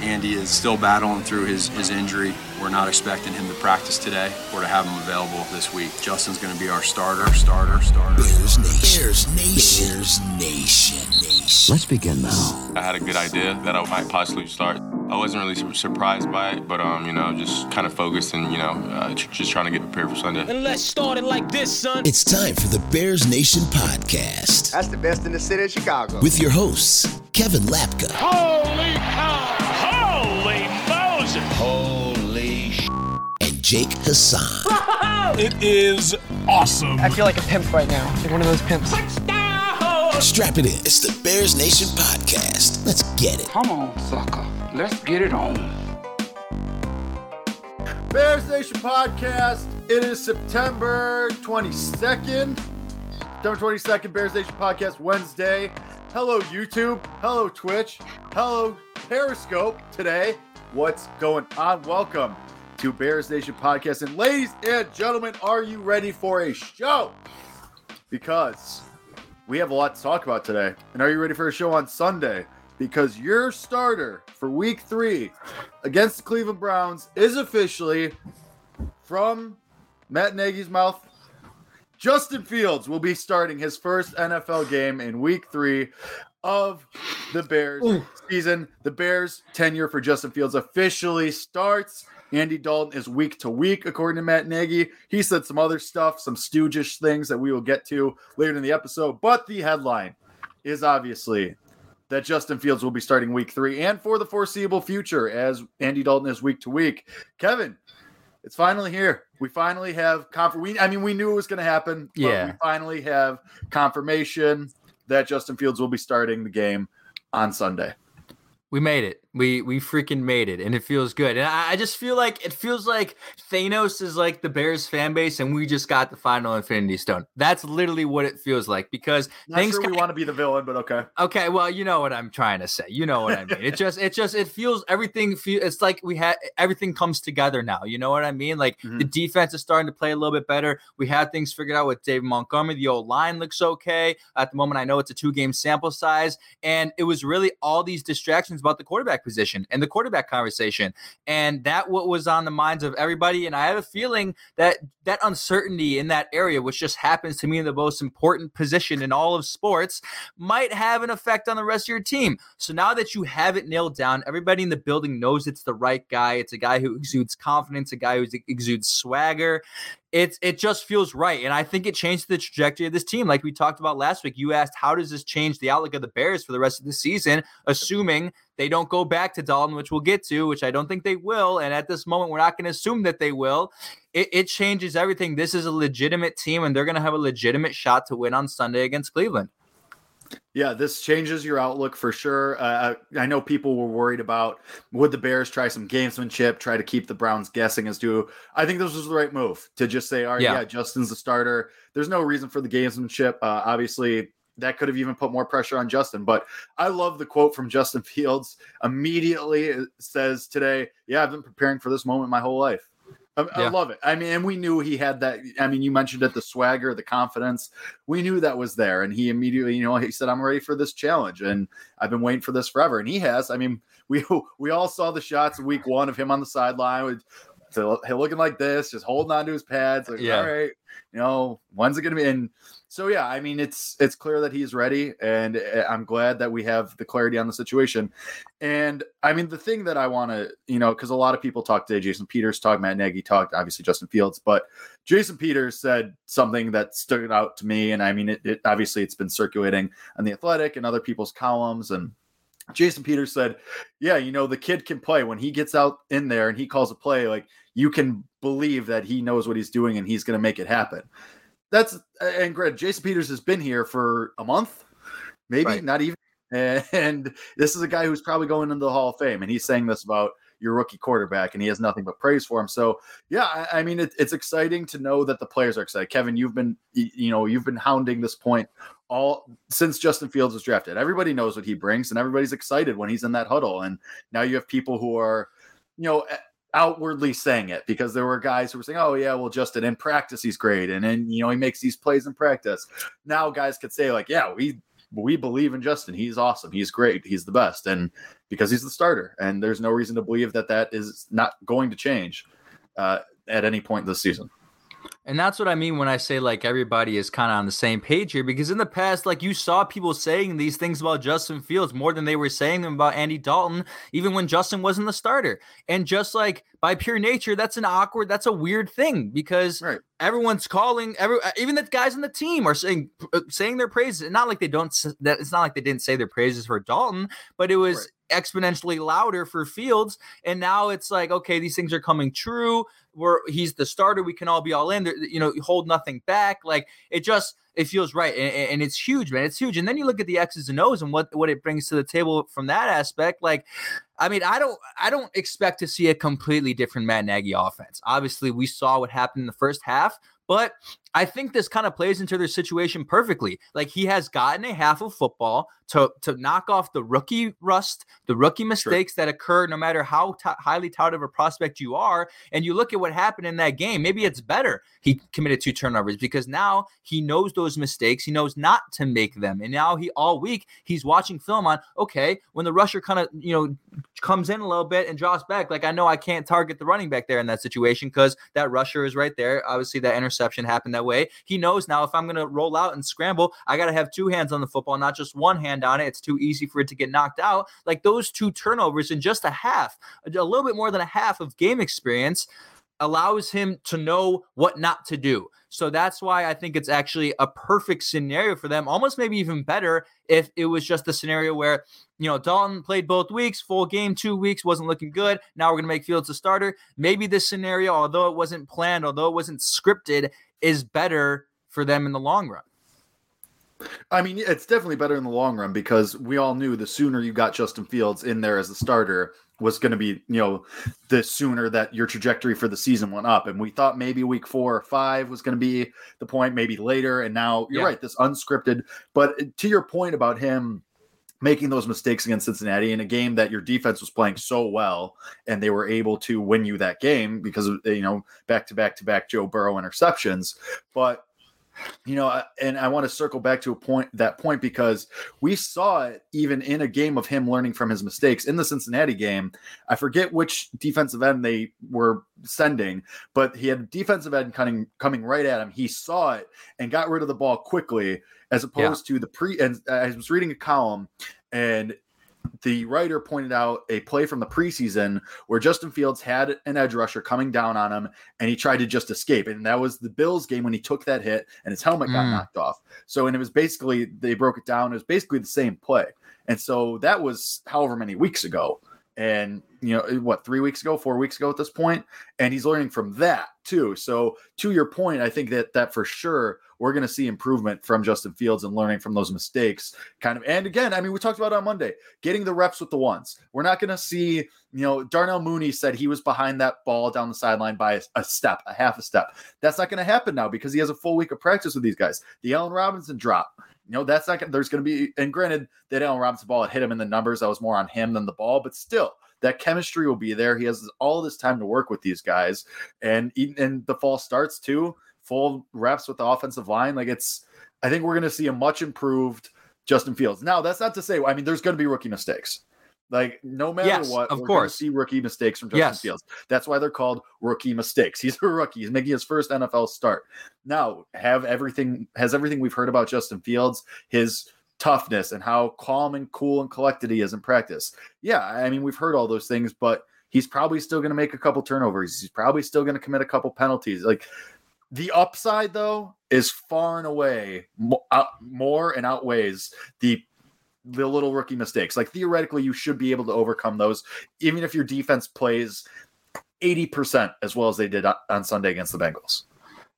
Andy is still battling through his, his injury. We're not expecting him to practice today or to have him available this week. Justin's going to be our starter, starter, starter. Bears Nation. Bears Nation. Bears Nation. Nation. Let's begin now. I had a good idea that I might possibly start. I wasn't really surprised by it, but um, you know, just kind of focused and you know, uh, just trying to get prepared for Sunday. And let's start it like this, son. It's time for the Bears Nation podcast. That's the best in the city of Chicago. With your hosts, Kevin Lapka. Holy cow! Jake Hassan. it is awesome. I feel like a pimp right now, like one of those pimps. Touchdown! Strap it in. It's the Bears Nation podcast. Let's get it. Come on, sucker. Let's get it on. Bears Nation podcast. It is September 22nd. September 22nd, Bears Nation podcast, Wednesday. Hello, YouTube. Hello, Twitch. Hello, Periscope. Today, what's going on? Welcome to Bears Nation podcast. And ladies and gentlemen, are you ready for a show? Because we have a lot to talk about today. And are you ready for a show on Sunday? Because your starter for week three against the Cleveland Browns is officially from Matt Nagy's mouth. Justin Fields will be starting his first NFL game in week three of the Bears Ooh. season. The Bears' tenure for Justin Fields officially starts. Andy Dalton is week to week, according to Matt Nagy. He said some other stuff, some stoogish things that we will get to later in the episode. But the headline is obviously that Justin Fields will be starting week three and for the foreseeable future as Andy Dalton is week to week. Kevin, it's finally here. We finally have confirmation. I mean, we knew it was going to happen. yeah. we finally have confirmation that Justin Fields will be starting the game on Sunday. We made it. We we freaking made it, and it feels good. And I, I, just feel like it feels like Thanos is like the Bears fan base, and we just got the final Infinity Stone. That's literally what it feels like because Not things. Sure we want to be the villain, but okay. Okay, well, you know what I'm trying to say. You know what I mean. it just it just it feels everything. Feel it's like we had everything comes together now. You know what I mean? Like mm-hmm. the defense is starting to play a little bit better. We had things figured out with Dave Montgomery. The old line looks okay at the moment. I know it's a two game sample size, and it was really all these distractions about the quarterback position and the quarterback conversation. And that what was on the minds of everybody. And I have a feeling that that uncertainty in that area, which just happens to me in the most important position in all of sports, might have an effect on the rest of your team. So now that you have it nailed down, everybody in the building knows it's the right guy. It's a guy who exudes confidence, a guy who exudes swagger it's it just feels right. And I think it changed the trajectory of this team. Like we talked about last week, you asked how does this change the outlook of the Bears for the rest of the season, assuming they don't go back to Dalton, which we'll get to, which I don't think they will. And at this moment, we're not going to assume that they will. It, it changes everything. This is a legitimate team, and they're going to have a legitimate shot to win on Sunday against Cleveland. Yeah, this changes your outlook for sure. Uh, I know people were worried about would the Bears try some gamesmanship, try to keep the Browns guessing as to. I think this was the right move to just say, all right, yeah, yeah Justin's the starter. There's no reason for the gamesmanship. Uh, obviously, that could have even put more pressure on Justin. But I love the quote from Justin Fields. Immediately says today, "Yeah, I've been preparing for this moment my whole life." I, yeah. I, love it. I mean, and we knew he had that. I mean, you mentioned it, the swagger, the confidence. We knew that was there, and he immediately, you know, he said, "I'm ready for this challenge," and I've been waiting for this forever, and he has. I mean, we we all saw the shots week one of him on the sideline with. So looking like this, just holding on to his pads, like, yeah. all right, you know, when's it going to be? And so yeah, I mean it's it's clear that he's ready, and eh, I'm glad that we have the clarity on the situation. And I mean the thing that I want to, you know, because a lot of people talked today, Jason Peters talked, Matt Nagy talked, obviously Justin Fields, but Jason Peters said something that stood out to me, and I mean it, it obviously it's been circulating on the Athletic and other people's columns and. Jason Peters said, "Yeah, you know the kid can play when he gets out in there and he calls a play. Like you can believe that he knows what he's doing and he's going to make it happen." that's and Greg Jason Peters has been here for a month, maybe right. not even. And this is a guy who's probably going into the Hall of Fame, and he's saying this about your rookie quarterback, and he has nothing but praise for him. So, yeah, I, I mean, it, it's exciting to know that the players are excited. Kevin, you've been, you know, you've been hounding this point all since Justin Fields was drafted. Everybody knows what he brings, and everybody's excited when he's in that huddle. And now you have people who are, you know, outwardly saying it because there were guys who were saying, "Oh yeah, well Justin in practice he's great, and then you know he makes these plays in practice." Now guys could say like, "Yeah, we we believe in Justin. He's awesome. He's great. He's the best. And because he's the starter, and there's no reason to believe that that is not going to change uh, at any point this season. And that's what I mean when I say like everybody is kind of on the same page here because in the past, like you saw people saying these things about Justin Fields more than they were saying them about Andy Dalton, even when Justin wasn't the starter. And just like by pure nature, that's an awkward, that's a weird thing because right. everyone's calling every even the guys on the team are saying uh, saying their praises. Not like they don't that it's not like they didn't say their praises for Dalton, but it was right exponentially louder for Fields. And now it's like, okay, these things are coming true. Where he's the starter, we can all be all in. There, you know, hold nothing back. Like it just it feels right, and, and, it's huge, man. It's huge. And then you look at the X's and O's and what what it brings to the table from that aspect. Like, I mean, I don't I don't expect to see a completely different Matt Nagy offense. Obviously, we saw what happened in the first half, but I think this kind of plays into their situation perfectly. Like he has gotten a half of football to to knock off the rookie rust, the rookie mistakes sure. that occur no matter how t- highly touted of a prospect you are. And you look at what happened in that game. Maybe it's better he committed two turnovers because now he knows those mistakes. He knows not to make them. And now he all week he's watching film on okay when the rusher kind of you know comes in a little bit and drops back. Like I know I can't target the running back there in that situation because that rusher is right there. Obviously that interception happened that way. He knows now if I'm going to roll out and scramble, I got to have two hands on the football, not just one hand on it. It's too easy for it to get knocked out. Like those two turnovers in just a half, a little bit more than a half of game experience allows him to know what not to do. So that's why I think it's actually a perfect scenario for them, almost maybe even better if it was just the scenario where, you know, Dalton played both weeks, full game, two weeks, wasn't looking good. Now we're going to make Fields a starter. Maybe this scenario, although it wasn't planned, although it wasn't scripted, is better for them in the long run. I mean, it's definitely better in the long run because we all knew the sooner you got Justin Fields in there as a starter was going to be, you know, the sooner that your trajectory for the season went up. And we thought maybe week four or five was going to be the point, maybe later. And now you're yeah. right, this unscripted. But to your point about him making those mistakes against Cincinnati in a game that your defense was playing so well and they were able to win you that game because of you know back to back to back Joe Burrow interceptions. But you know and I want to circle back to a point that point because we saw it even in a game of him learning from his mistakes in the Cincinnati game I forget which defensive end they were sending but he had defensive end coming coming right at him he saw it and got rid of the ball quickly as opposed yeah. to the pre. And uh, I was reading a column, and the writer pointed out a play from the preseason where Justin Fields had an edge rusher coming down on him and he tried to just escape. And that was the Bills game when he took that hit and his helmet got mm. knocked off. So, and it was basically, they broke it down. It was basically the same play. And so that was however many weeks ago. And, you know, what, three weeks ago, four weeks ago at this point, And he's learning from that too. So, to your point, I think that that for sure we're going to see improvement from Justin Fields and learning from those mistakes. Kind of, and again, I mean, we talked about on Monday, getting the reps with the ones. We're not going to see, you know, Darnell Mooney said he was behind that ball down the sideline by a, a step, a half a step. That's not going to happen now because he has a full week of practice with these guys. The Allen Robinson drop. You know, that's not there's going to be, and granted, that Allen Robinson ball had hit him in the numbers. That was more on him than the ball, but still, that chemistry will be there. He has all this time to work with these guys, and and the fall starts too full reps with the offensive line. Like it's, I think we're going to see a much improved Justin Fields. Now, that's not to say, I mean, there's going to be rookie mistakes. Like no matter yes, what, of course, see rookie mistakes from Justin yes. Fields. That's why they're called rookie mistakes. He's a rookie. He's making his first NFL start. Now, have everything has everything we've heard about Justin Fields, his toughness and how calm and cool and collected he is in practice. Yeah, I mean, we've heard all those things, but he's probably still going to make a couple turnovers. He's probably still going to commit a couple penalties. Like the upside, though, is far and away more and outweighs the the little rookie mistakes. Like theoretically, you should be able to overcome those, even if your defense plays eighty percent as well as they did on Sunday against the Bengals.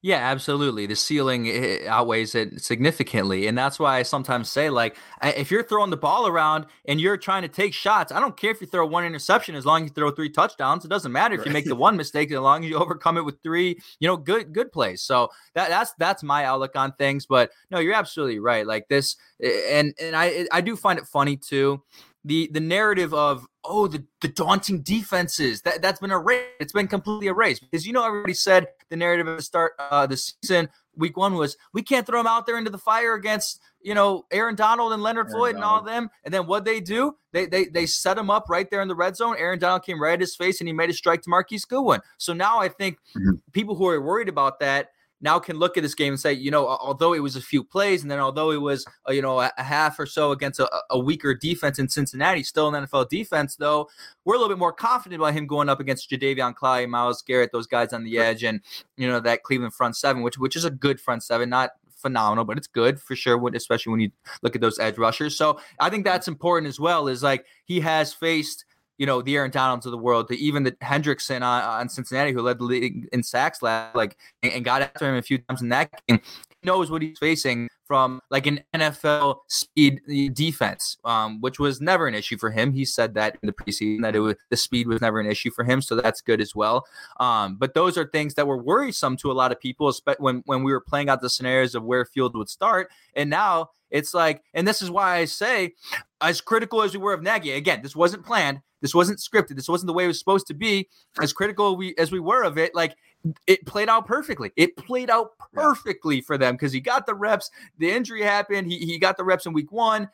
Yeah, absolutely. The ceiling eh, outweighs it significantly. And that's why I sometimes say, like, if you're throwing the ball around and you're trying to take shots, I don't care if you throw one interception as long as you throw three touchdowns. It doesn't matter if right. you make the one mistake as long as you overcome it with three, you know, good good plays. So that that's that's my outlook on things. But no, you're absolutely right. Like this, eh, and and I I do find it funny too the the narrative of oh the the daunting defenses that that's been erased. It's been completely erased because you know everybody said the narrative at the start uh, the season week one was we can't throw them out there into the fire against you know, Aaron Donald and Leonard Aaron Floyd and all of them. And then what they do, they they they set him up right there in the red zone. Aaron Donald came right at his face and he made a strike to Marquise Goodwin. So now I think Mhm. people who are worried about that now can look at this game and say, you know, although it was a few plays, and then although it was, uh, you know, a, a half or so against a, a weaker defense in Cincinnati, still an NFL defense, though, we're a little bit more confident about him going up against Jadeveon Clowney, Myles Garrett, those guys on the edge, and you know that Cleveland front seven, which which is a good front seven, not phenomenal, but it's good for sure, when- especially when you look at those edge rushers. So I think that's important as well. Is like he has faced you know, the Aaron Donalds of the world, to even the Hendrickson on, on Cincinnati, who led the league in sacks last, like, and, and got after him a few times in that game. Knows what he's facing from like an NFL speed defense, um, which was never an issue for him. He said that in the preseason that it was the speed was never an issue for him, so that's good as well. Um, but those are things that were worrisome to a lot of people, when when we were playing out the scenarios of where Field would start, and now it's like, and this is why I say, as critical as we were of Nagy, again, this wasn't planned, this wasn't scripted, this wasn't the way it was supposed to be. As critical we as we were of it, like it played out perfectly. It played out perfectly for them because he got the reps. The injury happened. He, he got the reps in week one.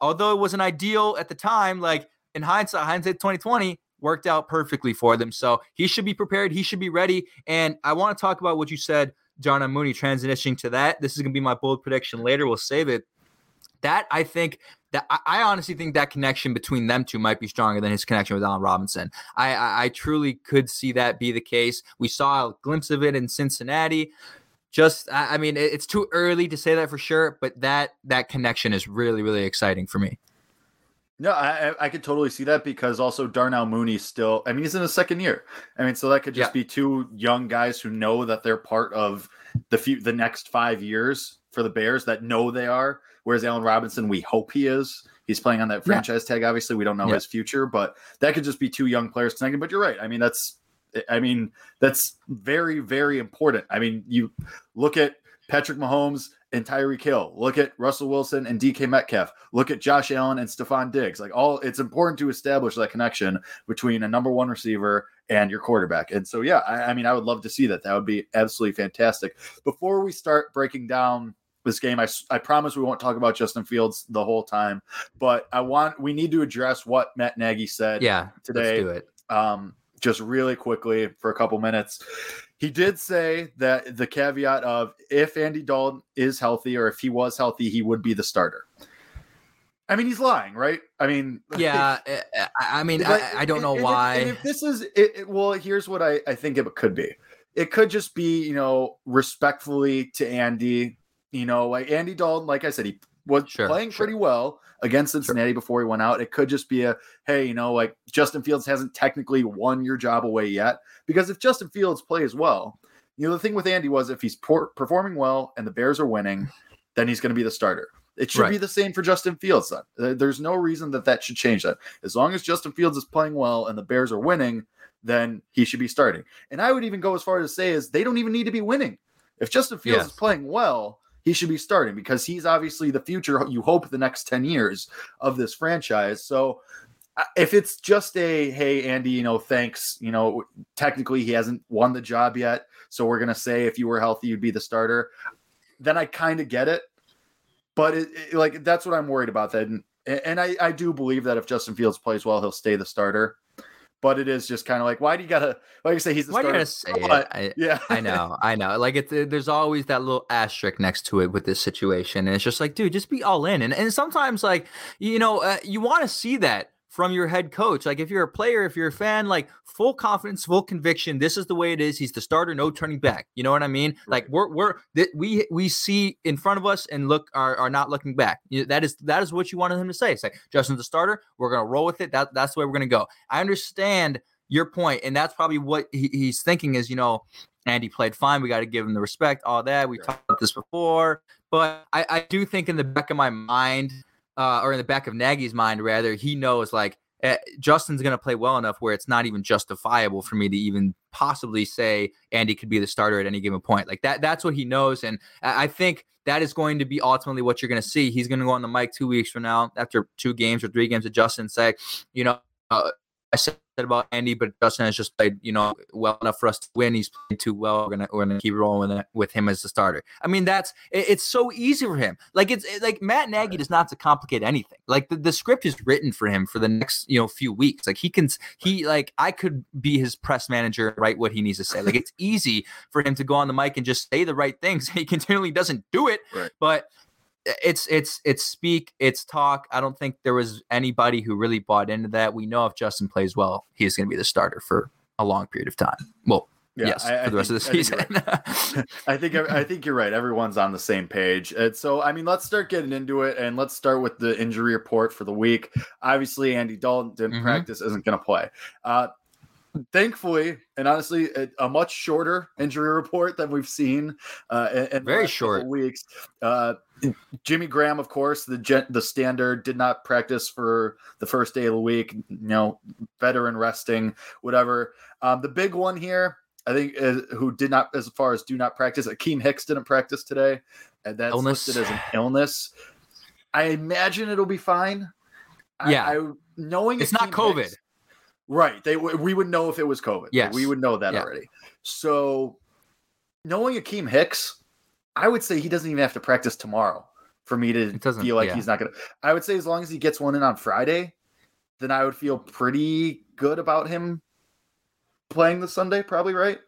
Although it wasn't ideal at the time, like in hindsight, hindsight 2020 worked out perfectly for them. So he should be prepared. He should be ready. And I want to talk about what you said, John and Mooney, transitioning to that. This is going to be my bold prediction later. We'll save it. That I think that I, I honestly think that connection between them two might be stronger than his connection with Allen Robinson. I, I, I truly could see that be the case. We saw a glimpse of it in Cincinnati. Just, I, I mean, it, it's too early to say that for sure, but that that connection is really, really exciting for me. No, I I- could totally see that because also Darnell Mooney's still. I mean, he's in his second year. I mean, so that could just Yeah. be two young guys who know that they're part of the few, the next five years for the Bears that know they are. Whereas Allen Robinson, we hope he is. He's playing on that Yeah. franchise tag. Obviously, we don't know Yeah. his future, but that could just be two young players connecting. But you're right. I mean, that's. I mean, that's very, very important. I mean, you look at Patrick Mahomes and Tyreek Hill. Look at Russell Wilson and DK Metcalf. Look at Josh Allen and Stefon Diggs. Like all, it's important to establish that connection between a number one receiver and your quarterback. And so, yeah, I, I mean, I would love to see that. That would be absolutely fantastic. Before we start breaking down this game, I, I promise we won't talk about Justin Fields the whole time, but I want we need to address what Matt Nagy said Yeah, today let's do it. um, just really quickly for a couple minutes. He did say that the caveat of if Andy Dalton is healthy or if he was healthy, he would be the starter. I mean, he's lying, right? I mean, Yeah, I, I mean, I, I don't and- know and if- why. and if this is it, it- well, here's what I, I think it could be. It could just be, you know, respectfully to Andy, you know, like Andy Dalton, like I said, he was Sure, playing sure. pretty well against Cincinnati before he went out. It could just be a, hey, you know, like Justin Fields hasn't technically won your job away yet. Because if Justin Fields plays well, you know, the thing with Andy was if he's por- performing well and the Bears are winning, then he's going to be the starter. It should be the same for Justin Fields. Then there's no reason that that should change. That as long as Justin Fields is playing well and the Bears are winning, then he should be starting. And I would even go as far as to say is they don't even need to be winning. If Justin Fields Yes. is playing well, he should be starting because he's obviously the future. You hope the next ten years of this franchise. So uh, if it's just a hey Andy, you know, thanks, you know, technically he hasn't won the job yet, so we're gonna say if you were healthy, you'd be the starter. Then I kind of get it, but it, it- like that's what I'm worried about. then and, and I I do believe that if Justin Fields plays well, he'll stay the starter. But it is just kind of like, why do you gotta like you say he's the Why do you starter? gotta say But, it? I, yeah, I know, I know. Like it's there's always that little asterisk next to it with this situation, and it's just like, dude, just be all in. And and sometimes like you know uh, you want to see that from your head coach. Like if you're a player, if you're a fan, like full confidence, full conviction. This is the way it is. He's the starter, no turning back. You know what I mean? Like we're we're that we we see in front of us and look are, are not looking back. You know, that is that is what you wanted him to say. Say like, Justin's the starter. We're gonna roll with it. That that's the way we're gonna go. I understand your point, and that's probably what he, he's thinking is, you know, Andy played fine. We got to give him the respect, all that. We Sure. talked about this before, but I, I do think in the back of my mind, uh, or in the back of Nagy's mind, rather, he knows like eh, Justin's going to play well enough where it's not even justifiable for me to even possibly say Andy could be the starter at any given point. Like that, that's what he knows, and I think that is going to be ultimately what you're going to see. He's going to go on the mic two weeks from now after two games or three games of Justin say, you know, uh, I said said about Andy, but Justin has just played, you know, well enough for us to win. He's played too well. We're gonna we're gonna keep rolling with, it, with him as the starter. I mean, that's it, it's so easy for him. Like it's it, like Matt Nagy does not to complicate anything. Like the, the script is written for him for the next you know few weeks. Like he can he like I could be his press manager, write what he needs to say. Like it's easy for him to go on the mic and just say the right things. He continually doesn't do it, Right. but it's it's it's speak, it's talk. I don't think there was anybody who really bought into that. We know if Justin plays well, he's going to be the starter for a long period of time. Well, Yeah, yes, I- I for the rest of the think- season. I think I think you're right. Everyone's on the same page. And so, I mean, let's start getting into it, and let's start with the injury report for the week. Obviously, Andy Dalton didn't Mhm. practice, isn't going to play. Uh, thankfully, and honestly, a, a much shorter injury report than we've seen uh, in, in Very short. weeks. Uh, Jimmy Graham, of course, the gen- the standard did not practice for the first day of the week. You know, veteran resting, whatever. Um, the big one here, I think, is, who did not, as far as do not practice, Akiem Hicks didn't practice today, and that's Illness. listed as an illness. I imagine it'll be fine. Yeah. I, knowing It's not COVID. Hicks- right? They we would know if it was COVID. Like, Yes. we would know that Yeah. already. So, knowing Akiem Hicks, I would say he doesn't even have to practice tomorrow for me to feel like yeah. he's not gonna. I would say as long as he gets one in on Friday, then I would feel pretty good about him playing the Sunday. Probably right.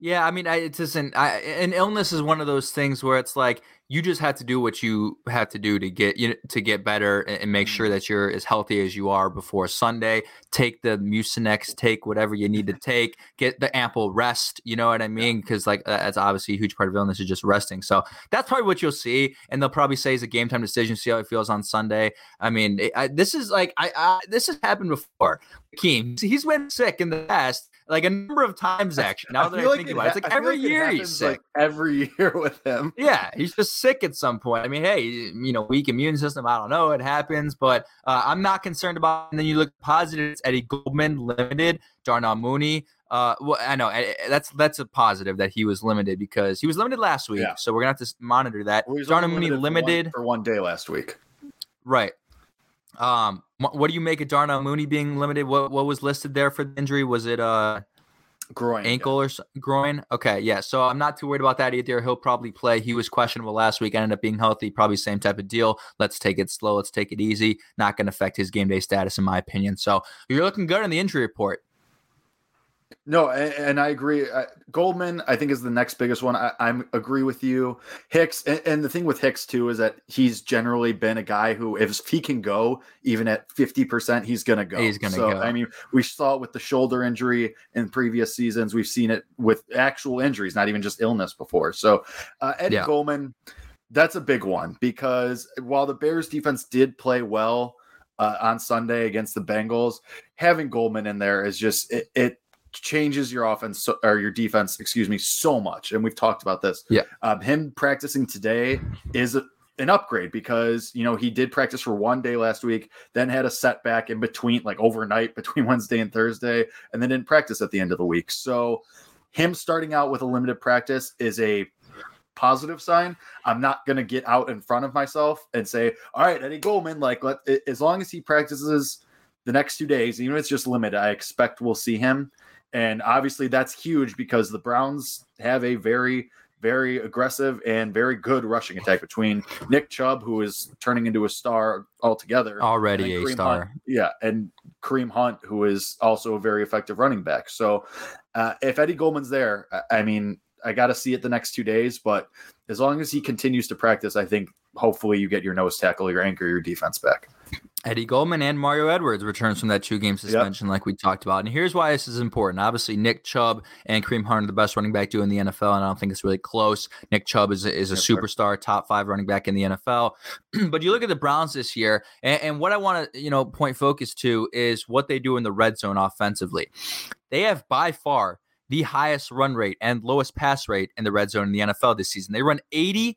Yeah, I mean, I, it doesn't. I, an illness is one of those things where it's like you just have to do what you have to do to get you know, to get better and, and make sure mm-hmm. that you're as healthy as you are before Sunday. Take the Mucinex, take whatever you need to take, get the ample rest. You know what I mean? Because like that's obviously a huge part of illness is just resting. So that's probably what you'll see, and they'll probably say it's a game time decision. See how it feels on Sunday. I mean, I, this is like I, I this has happened before. Keem, he's been sick in the past. Like a number of times, actually. Now that I, think it about it, it's like every it year he's sick. like, every year with him. Yeah, he's just sick at some point. I mean, hey, you know, weak immune system. I don't know. It happens, but uh, I'm not concerned about. It. And then you look positive. It's Eddie Goldman limited. Darnell Mooney. Uh, well, I know eh, eh, that's that's a positive that he was limited because he was limited last week. Yeah. So we're gonna have to monitor that. Well, Darnell Mooney for one- limited. for one day last week. Right. Um, what do you make of Darnell Mooney being limited? What what was listed there for the injury? Was it uh Groin ankle or groin? Okay, yeah. So I'm not too worried about that either. He'll probably play. He was questionable last week. Ended up being healthy. Probably same type of deal. Let's take it slow. Let's take it easy. Not going to affect his game day status, in my opinion. So you're looking good in the injury report. No, and, and I agree. Uh, Goldman, I think, is the next biggest one. I, I agree with you. Hicks, and, and the thing with Hicks too is that he's generally been a guy who, if he can go even at fifty percent, he's gonna go. He's gonna so, go. I mean, we saw it with the shoulder injury in previous seasons. We've seen it with actual injuries, not even just illness before. So, uh, Eddie Yeah. Goldman, that's a big one because while the Bears defense did play well uh, on Sunday against the Bengals, having Goldman in there is just it. it changes your offense so, or your defense, excuse me, so much. And we've talked about this. Yeah. Um, him practicing today is a, an upgrade because you know he did practice for one day last week, then had a setback in between, like overnight between Wednesday and Thursday, and then didn't practice at the end of the week. So him starting out with a limited practice is a positive sign. I'm not going to get out in front of myself and say, "All right, Eddie Goldman, like let as long as he practices the next two days, even if it's just limited, I expect we'll see him." And obviously, that's huge because the Browns have a very, very aggressive and very good rushing attack between Nick Chubb, who is turning into a star altogether, Already a star. Hunt- yeah, and Kareem Hunt, who is also a very effective running back. So, uh, if Eddie Goldman's there, I, I mean, I got to see it the next two days, but as long as he continues to practice, I think hopefully you get your nose tackle, your anchor, your defense back. Eddie Goldman and Mario Edwards returns from that two game suspension, like we talked about. And here's why this is important. Obviously, Nick Chubb and Kareem Hunt are the best running back duo in the NFL, and I don't think it's really close. Nick Chubb is a, is a sir. superstar, top five running back in the NFL. but you look at the Browns this year, and, and what I want to you know point focus to is what they do in the red zone offensively. They have by far the highest run rate and lowest pass rate in the red zone in the NFL this season. They run 82%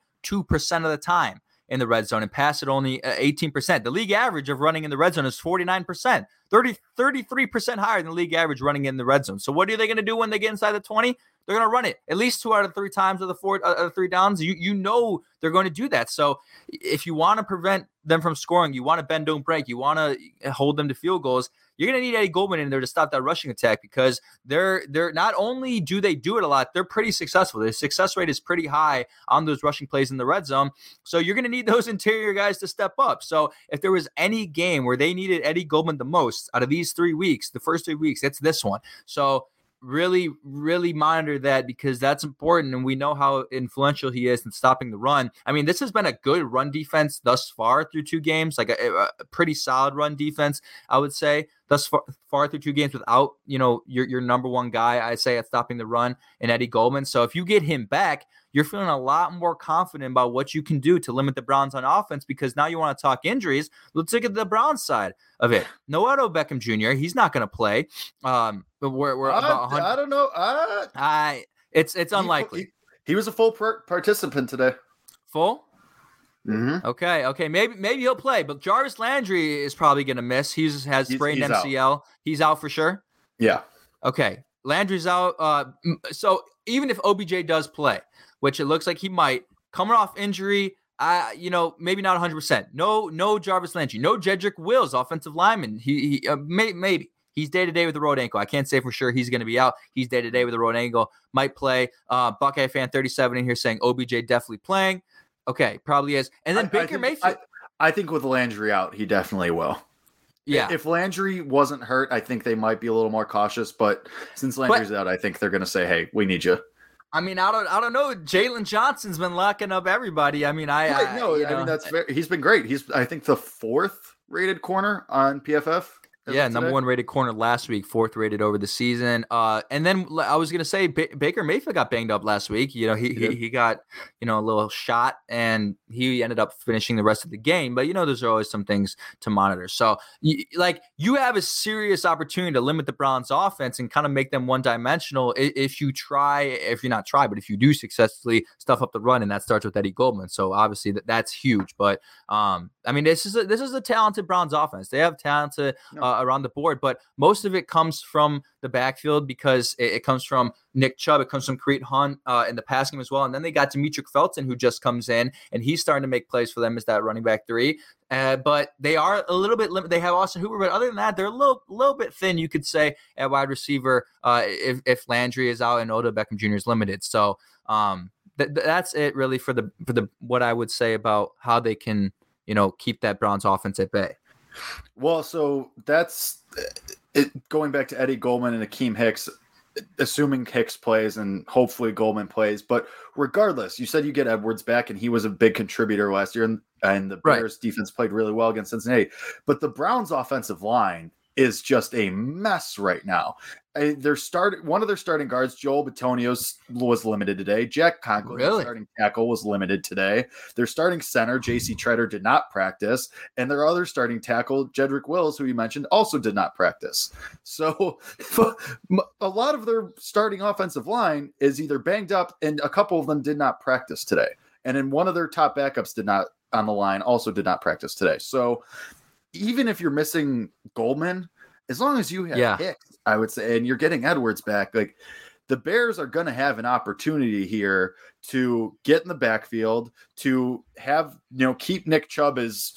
of the time in the red zone and pass it only uh, 18%. The league average of running in the red zone is 49%, 30, 33% higher than the league average running in the red zone. So what are they going to do when they get inside the 20? They're going to run it at least two out of three times of the four uh, three downs. You you know they're going to do that. So if you want to prevent them from scoring, you want to bend don't break, you want to hold them to field goals. You're going to need Eddie Goldman in there to stop that rushing attack because they're they're not only do they do it a lot, they're pretty successful. The success rate is pretty high on those rushing plays in the red zone. So you're going to need those interior guys to step up. So if there was any game where they needed Eddie Goldman the most out of these three weeks, the first three weeks, it's this one. So really, really monitor that because that's important. And we know how influential he is in stopping the run. I mean, this has been a good run defense thus far through two games, like a, a pretty solid run defense, I would say, thus far, far, through two games without, you know, your, your number one guy, I say, at stopping the run and Eddie Goldman. So if you get him back, you're feeling a lot more confident about what you can do to limit the Browns on offense because now you want to talk injuries. Let's look at the Browns side of it. Noah Beckham Jr., he's not going to play. Um, but we're, we're about I, I don't know. I, I it's it's unlikely. He, he, he was a full per- participant today. Full. Mm-hmm. Okay, okay, maybe maybe he'll play, but Jarvis Landry is probably going to miss. He's has sprained he's, he's MCL. Out. He's out for sure. Yeah. Okay, Landry's out. Uh, so even if OBJ does play, which it looks like he might, coming off injury, I, you know, maybe not 100. percent No, no Jarvis Landry, no Jedrick Wills, offensive lineman. He, he uh, may, maybe He's day to day with the road ankle. I can't say for sure he's going to be out. He's day to day with the road ankle. Might play. Uh, Buckeye fan 37 in here saying OBJ definitely playing. Okay, probably is. And then I, Baker I think, Mayfield. I, I, think with Landry out, he definitely will. Yeah. If Landry wasn't hurt, I think they might be a little more cautious. But since Landry's but, out, I think they're going to say, "Hey, we need you." I mean, I don't, I don't know. Jaylon Johnson's been locking up everybody. I mean, I, right, no, I, I mean that's very, he's been great. He's, I think, the fourth rated corner on PFF yeah, number one rated corner last week, fourth rated over the season. Uh, and then I was gonna say B- Baker Mayfield got banged up last week. You know, he, he he got you know a little shot, and he ended up finishing the rest of the game. But you know, there's always some things to monitor. So, you, like, you have a serious opportunity to limit the Browns' offense and kind of make them one dimensional if you try, if you're not try, but if you do successfully stuff up the run, and that starts with Eddie Goldman. So obviously that, that's huge. But um, I mean, this is a, this is a talented Browns offense. They have talented. Uh, around the board, but most of it comes from the backfield because it, it comes from Nick Chubb, it comes from Kareem Hunt uh, in the passing game as well, and then they got Demetric Felton who just comes in and he's starting to make plays for them as that running back three. Uh, but they are a little bit limited. They have Austin Hooper, but other than that, they're a little little bit thin, you could say, at wide receiver uh, if if Landry is out and Odell Beckham Jr. is limited. So um, th- that's it really for the for the what I would say about how they can you know keep that Browns offense at bay. Well, so that's it. Going back to Eddie Goldman and Akiem Hicks, assuming Hicks plays and hopefully Goldman plays. But regardless, you said you get Edwards back, and he was a big contributor last year, and, and the Bears right. defense played really well against Cincinnati. But the Browns' offensive line is just a mess right now. Their start one of their starting guards, Joel Bitonio, was limited today. Jack Conklin, really? starting tackle, was limited today. Their starting center, J.C. Hmm. Tretter, did not practice, and their other starting tackle, Jedrick Wills, who you mentioned, also did not practice. So a lot of their starting offensive line is either banged up, and a couple of them did not practice today. And then one of their top backups did not on the line also did not practice today. So even if you're missing Goldman, as long as you have yeah. Hicks, I would say, and you're getting Edwards back, like the Bears are going to have an opportunity here to get in the backfield, to have, you know, keep Nick Chubb as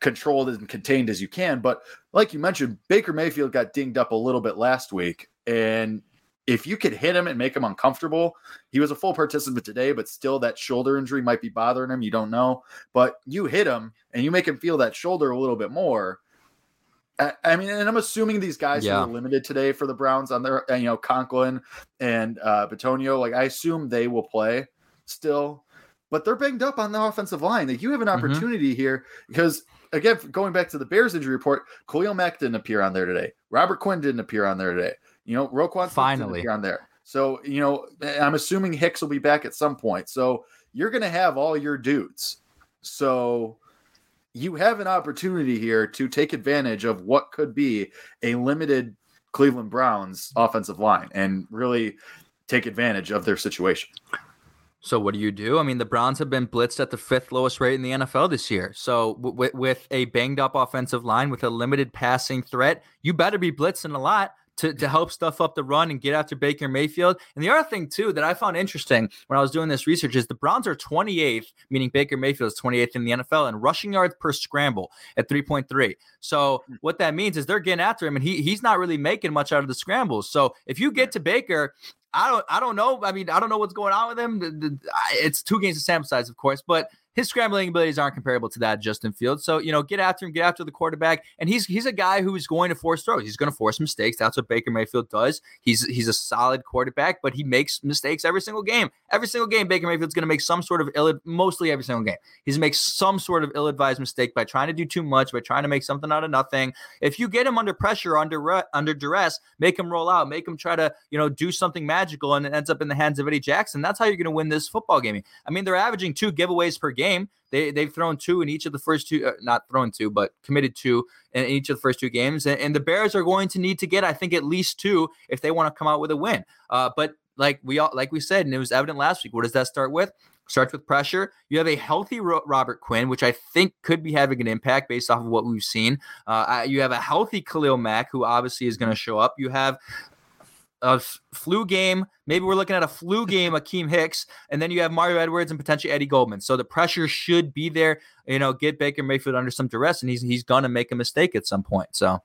controlled and contained as you can. But like you mentioned, Baker Mayfield got dinged up a little bit last week. And if you could hit him and make him uncomfortable, he was a full participant today, but still that shoulder injury might be bothering him. You don't know. But you hit him and you make him feel that shoulder a little bit more. I, mean, and I'm assuming these guys yeah. who are limited today for the Browns on their, you know, Conklin and uh, Bitonio, like I assume they will play still, but they're banged up on the offensive line. Like you have an mm-hmm. opportunity mm-hmm. here because again, going back to the Bears injury report, Khalil Mack didn't appear on there today. Robert Quinn didn't appear on there today. You know, Roquan finally on there. So you know, I'm assuming Hicks will be back at some point. So you're going to have all your dudes. So you have an opportunity here to take advantage of what could be a limited Cleveland Browns offensive line and really take advantage of their situation. So what do you do? I mean, the Browns have been blitzed at the fifth lowest rate in the NFL this year. So w- with a banged up offensive line with a limited passing threat, you better be blitzing a lot to, to help stuff up the run and get after Baker Mayfield. And the other thing, too, that I found interesting when I was doing this research is the Browns are 28th, meaning Baker Mayfield is 28th in the NFL, and rushing yards per scramble at 3.3. So hmm. what that means is they're getting after him, and he he's not really making much out of the scrambles. So if you get to Baker, I don't I don't know. I mean, I don't know what's going on with him. It's two games of sample size, of course, but his scrambling abilities aren't comparable to that Justin Fields. So, you know, get after him, get after the quarterback. And he's he's a guy who's going to force throws. He's going to force mistakes. That's what Baker Mayfield does. He's he's a solid quarterback, but he makes mistakes every single game. Every single game, Baker Mayfield's going to make some sort of ill mostly every single game. He's going to make some sort of ill-advised mistake by trying to do too much, by trying to make something out of nothing. If you get him under pressure, under under duress, make him roll out, make him try to, you know, do something magical and it ends up in the hands of Eddie Jackson. That's how you're going to win this football game. I mean, they're averaging two giveaways per game. They they've thrown two in each of the first two, uh, not thrown two, but committed two in each of the first two games. And, and, the Bears are going to need to get, I think, at least two if they want to come out with a win. Uh, but like we all, like we said, and it was evident last week. What does that start with? Starts with pressure. You have a healthy Robert Quinn, which I think could be having an impact based off of what we've seen. Uh, you have a healthy Khalil Mack, who obviously is going to show up. You have a flu game. Maybe we're looking at a flu game, Akiem Hicks, and then you have Mario Edwards and potentially Eddie Goldman. So the pressure should be there. You know, get Baker Mayfield under some duress, and he's he's gonna make a mistake at some point. So.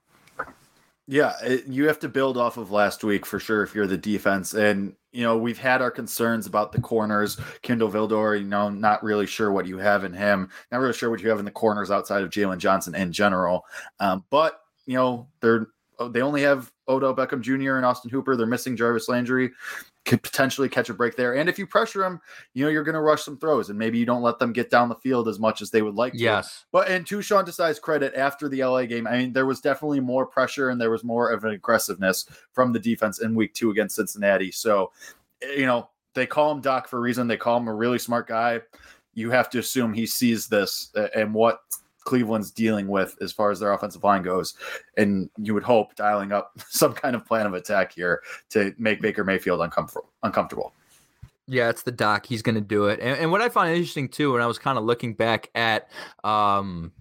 Yeah, it, you have to build off of last week for sure if you're the defense. And, you know, we've had our concerns about the corners. Kindal Vildor, you know, not really sure what you have in him, not really sure what you have in the corners outside of Jaylon Johnson in general. Um, but, you know, they're they only have Odell Beckham Jr. and Austin Hooper. They're missing Jarvis Landry. Could potentially catch a break there. And if you pressure them, you know, you're going to rush some throws and maybe you don't let them get down the field as much as they would like to. Yes. But and to Sean Desai's credit, after the LA game, I mean, there was definitely more pressure and there was more of an aggressiveness from the defense in week two against Cincinnati. So, eh, you know, they call him Doc for a reason. They call him a really smart guy. You have to assume he sees this eh, and what Cleveland's dealing with as far as their offensive line goes. And you would hope dialing up some kind of plan of attack here to make Baker Mayfield uncomfortable. uncomfortable. Yeah, it's the doc. He's going to do it. And, and, what I find interesting too, when I was kind of looking back at um,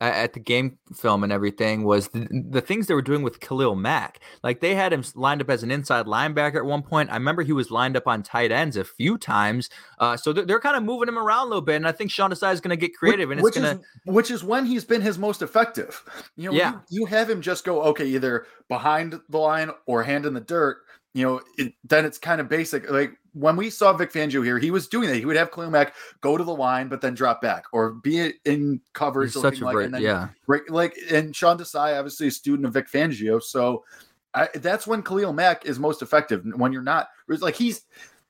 at the game film and everything was the, the things they were doing with Khalil Mack. Like they had him lined up as an inside linebacker at one point. I remember he was lined up on tight ends a few times. Uh, so they're, they're, kind of moving him around a little bit. And I think Sean Desai is going to get creative, and which it's going to which is when he's been his most effective. You know, yeah. you, you have him just go okay, either behind the line or hand in the dirt you know, it, then it's kind of basic. Like when we saw Vic Fangio here, he was doing that. He would have Khalil Mack go to the line, but then drop back or be in coverage. He's such a like, great, then, yeah. Right, like and Sean Desai, obviously a student of Vic Fangio, so I, that's when Khalil Mack is most effective. When you're not like he's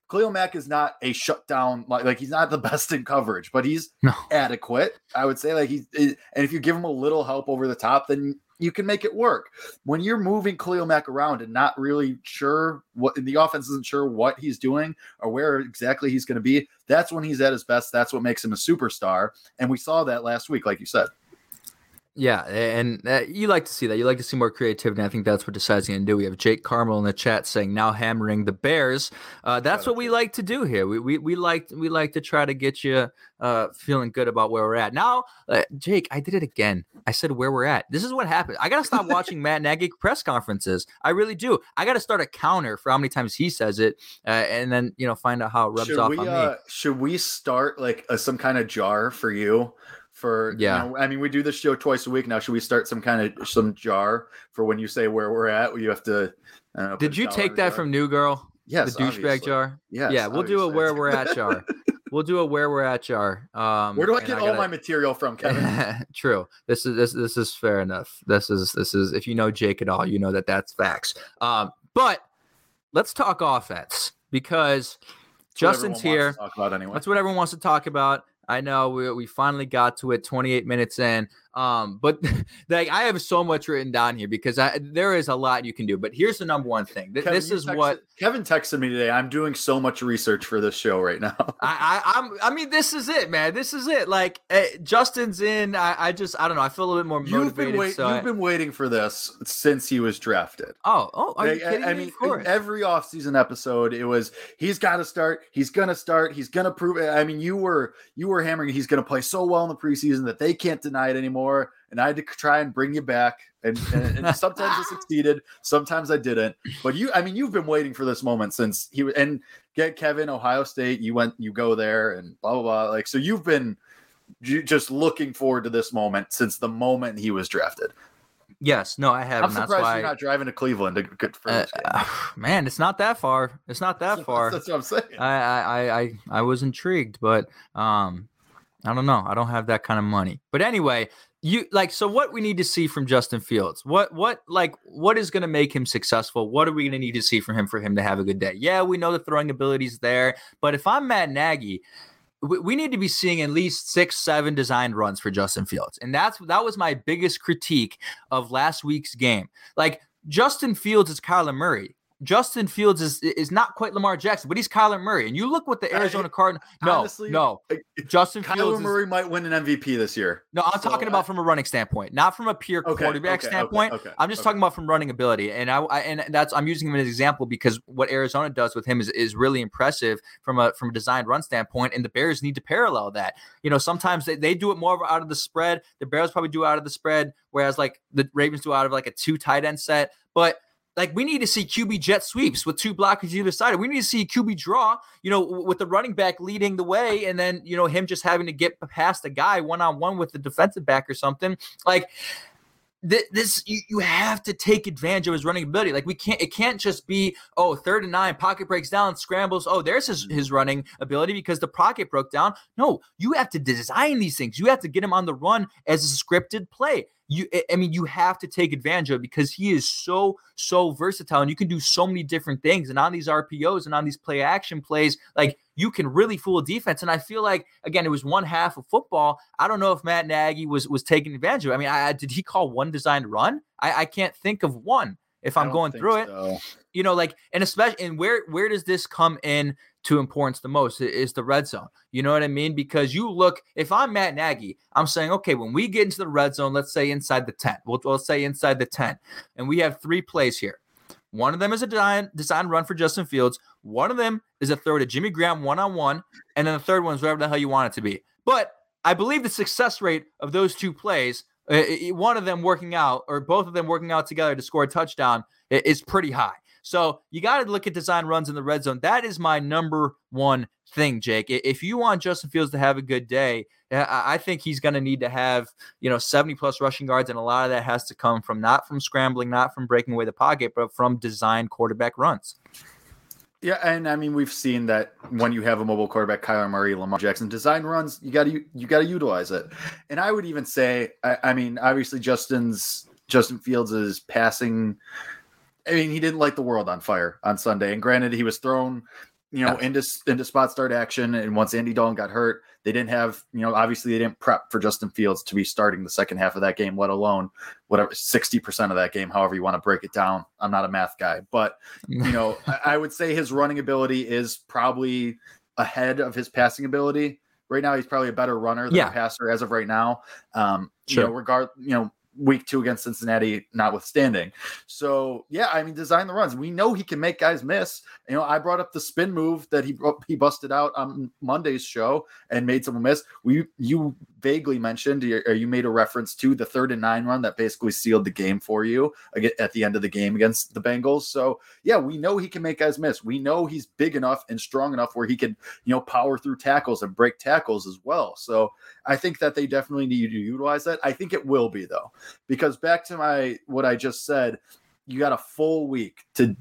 Khalil Mack is not a shutdown like like he's not the best in coverage, but he's no. adequate. I would say like he's eh, and if you give him a little help over the top, then you can make it work. When you're moving Khalil Mack around and not really sure what the offense isn't sure what he's doing or where exactly he's going to be, that's when he's at his best. That's what makes him a superstar. And we saw that last week, like you said. Yeah, and uh, you like to see that. You like to see more creativity. I think that's what Desai's going to do. We have Jake Carmel in the chat saying now hammering the Bears. Uh, that's what we like to do here. We, we we like we like to try to get you uh, feeling good about where we're at. Now, uh, Jake, I did it again. I said where we're at. This is what happened. I got to stop watching Matt Nagy press conferences. I really do. I got to start a counter for how many times he says it, uh, and then you know find out how it rubs should off we, on me. Uh, should we start like a, some kind of jar for you? For yeah. you know, i mean we do this show twice a week now. Should we start some kind of some jar for when you say where we're at? You have to know, did you take that jar? from new girl? Yes the douchebag jar? Yes, yeah we'll obviously. do a where we're at jar. we'll do a where we're at jar um where do i get I all my material from kevin? True. This is this this is fair enough. This is this is if you know jake at all you know that that's facts. Um but let's talk offense because that's justin's here. anyway. that's what everyone wants to talk about I know we, we finally got to it 28 minutes in. Um, but like I have so much written down here because I, there is a lot you can do. But here's the number one thing. Kevin, this is texted, what Kevin texted me today. I'm doing so much research for this show right now. I, I am I mean, this is it, man. This is it. Like uh, Justin's in. I, I, just I don't know. I feel a little bit more motivated. You've been, wait, so you've I, been waiting for this since he was drafted. Oh, oh, are you kidding I, me? mean, every offseason episode, it was he's got to start. He's gonna start. He's gonna prove it. I mean, you were you were hammering. He's gonna play so well in the preseason that they can't deny it anymore more, and I had to try and bring you back. And, and, and sometimes I succeeded, sometimes I didn't. But you, I mean, you've been waiting for this moment since he was and get Kevin Ohio State. You went, you go there, and blah blah blah. Like so, you've been just looking forward to this moment since the moment he was drafted. Yes, no, I have. I'm surprised you're not driving to Cleveland to for uh, uh, Man, it's not that far. It's not that far. That's what I'm saying. I, I, I, I was intrigued, but um, I don't know. I don't have that kind of money. But anyway, you like so what we need to see from Justin Fields. What what like what is going to make him successful? What are we going to need to see from him for him to have a good day? Yeah, we know the throwing ability's there, but if I'm Matt Nagy, we need to be seeing at least six, seven designed runs for Justin Fields. And that's that was my biggest critique of last week's game. Like Justin Fields is Kyler Murray. Justin Fields is is not quite Lamar Jackson, but he's Kyler Murray. And you look what the Arizona Cardinals. No, Honestly, no. Justin Kyler Fields Murray is, might win an MVP this year. No, I'm so talking I, about from a running standpoint, not from a pure okay, quarterback okay, standpoint. Okay, I'm just talking about from running ability, and I, I, and that's I'm using him as an example because what Arizona does with him is is really impressive from a from a designed run standpoint, and the Bears need to parallel that. You know, sometimes they, they do it more out of the spread. The Bears probably do out of the spread, whereas like the Ravens do out of like a two tight end set, but like we need to see QB jet sweeps with two blockers either side. We need to see QB draw, you know, with the running back leading the way, and then you know him just having to get past a guy one on one with the defensive back or something. Like this, you, you have to take advantage of his running ability. Like we can't, it can't just be oh third and nine, pocket breaks down, scrambles. Oh, there's his his running ability because the pocket broke down. No, you have to design these things. You have to get him on the run as a scripted play you I mean you have to take advantage of because he is so so versatile and you can do so many different things. And on these RPOs and on these play action plays like you can really fool a defense. And I feel like again it was one half of football. I don't know if Matt Nagy was was taking advantage of it. I mean I, did he call one designed run? I, I can't think of one if I'm going through so. it you know like and especially and where where does this come in to importance the most is the red zone. You know what I mean? Because you look, if I'm Matt Nagy, I'm saying, okay, when we get into the red zone, let's say inside the 10, we'll, let's say inside the 10, and we have three plays here. One of them is a design, design run for Justin Fields. One of them is a throw to Jimmy Graham one on one. And then the third one is whatever the hell you want it to be. But I believe the success rate of those two plays, one of them working out or both of them working out together to score a touchdown, is pretty high. So you got to look at design runs in the red zone. That is my number one thing, Jake. If you want Justin Fields to have a good day, I think he's going to need to have, you know, 70 plus rushing yards. And a lot of that has to come from not from scrambling, not from breaking away the pocket, but from design quarterback runs. Yeah, and I mean we've seen that when you have a mobile quarterback, Kyler Murray, Lamar Jackson, design runs, you got to you got to utilize it. And I would even say, I, I mean, obviously Justin's Justin Fields is passing I mean, he didn't light the world on fire on Sunday. And granted, he was thrown, you know, into into spot start action. And once Andy Dalton got hurt, they didn't have, you know, obviously they didn't prep for Justin Fields to be starting the second half of that game, let alone whatever sixty percent of that game, however you want to break it down. I'm not a math guy, but you know, I, I would say his running ability is probably ahead of his passing ability. Right now, he's probably a better runner than yeah. a passer as of right now. Um, sure. You know, regard, you know, week two against Cincinnati notwithstanding. So yeah, I mean, design the runs. We know he can make guys miss. You know, I brought up the spin move that he he busted out on Monday's show and made someone miss. We you vaguely mentioned or you made a reference to the third and nine run that basically sealed the game for you at the end of the game against the Bengals. So yeah, we know he can make guys miss. We know he's big enough and strong enough where he can you know power through tackles and break tackles as well. So I think that they definitely need to utilize that. I think it will be though because back to my what I just said, you got a full week to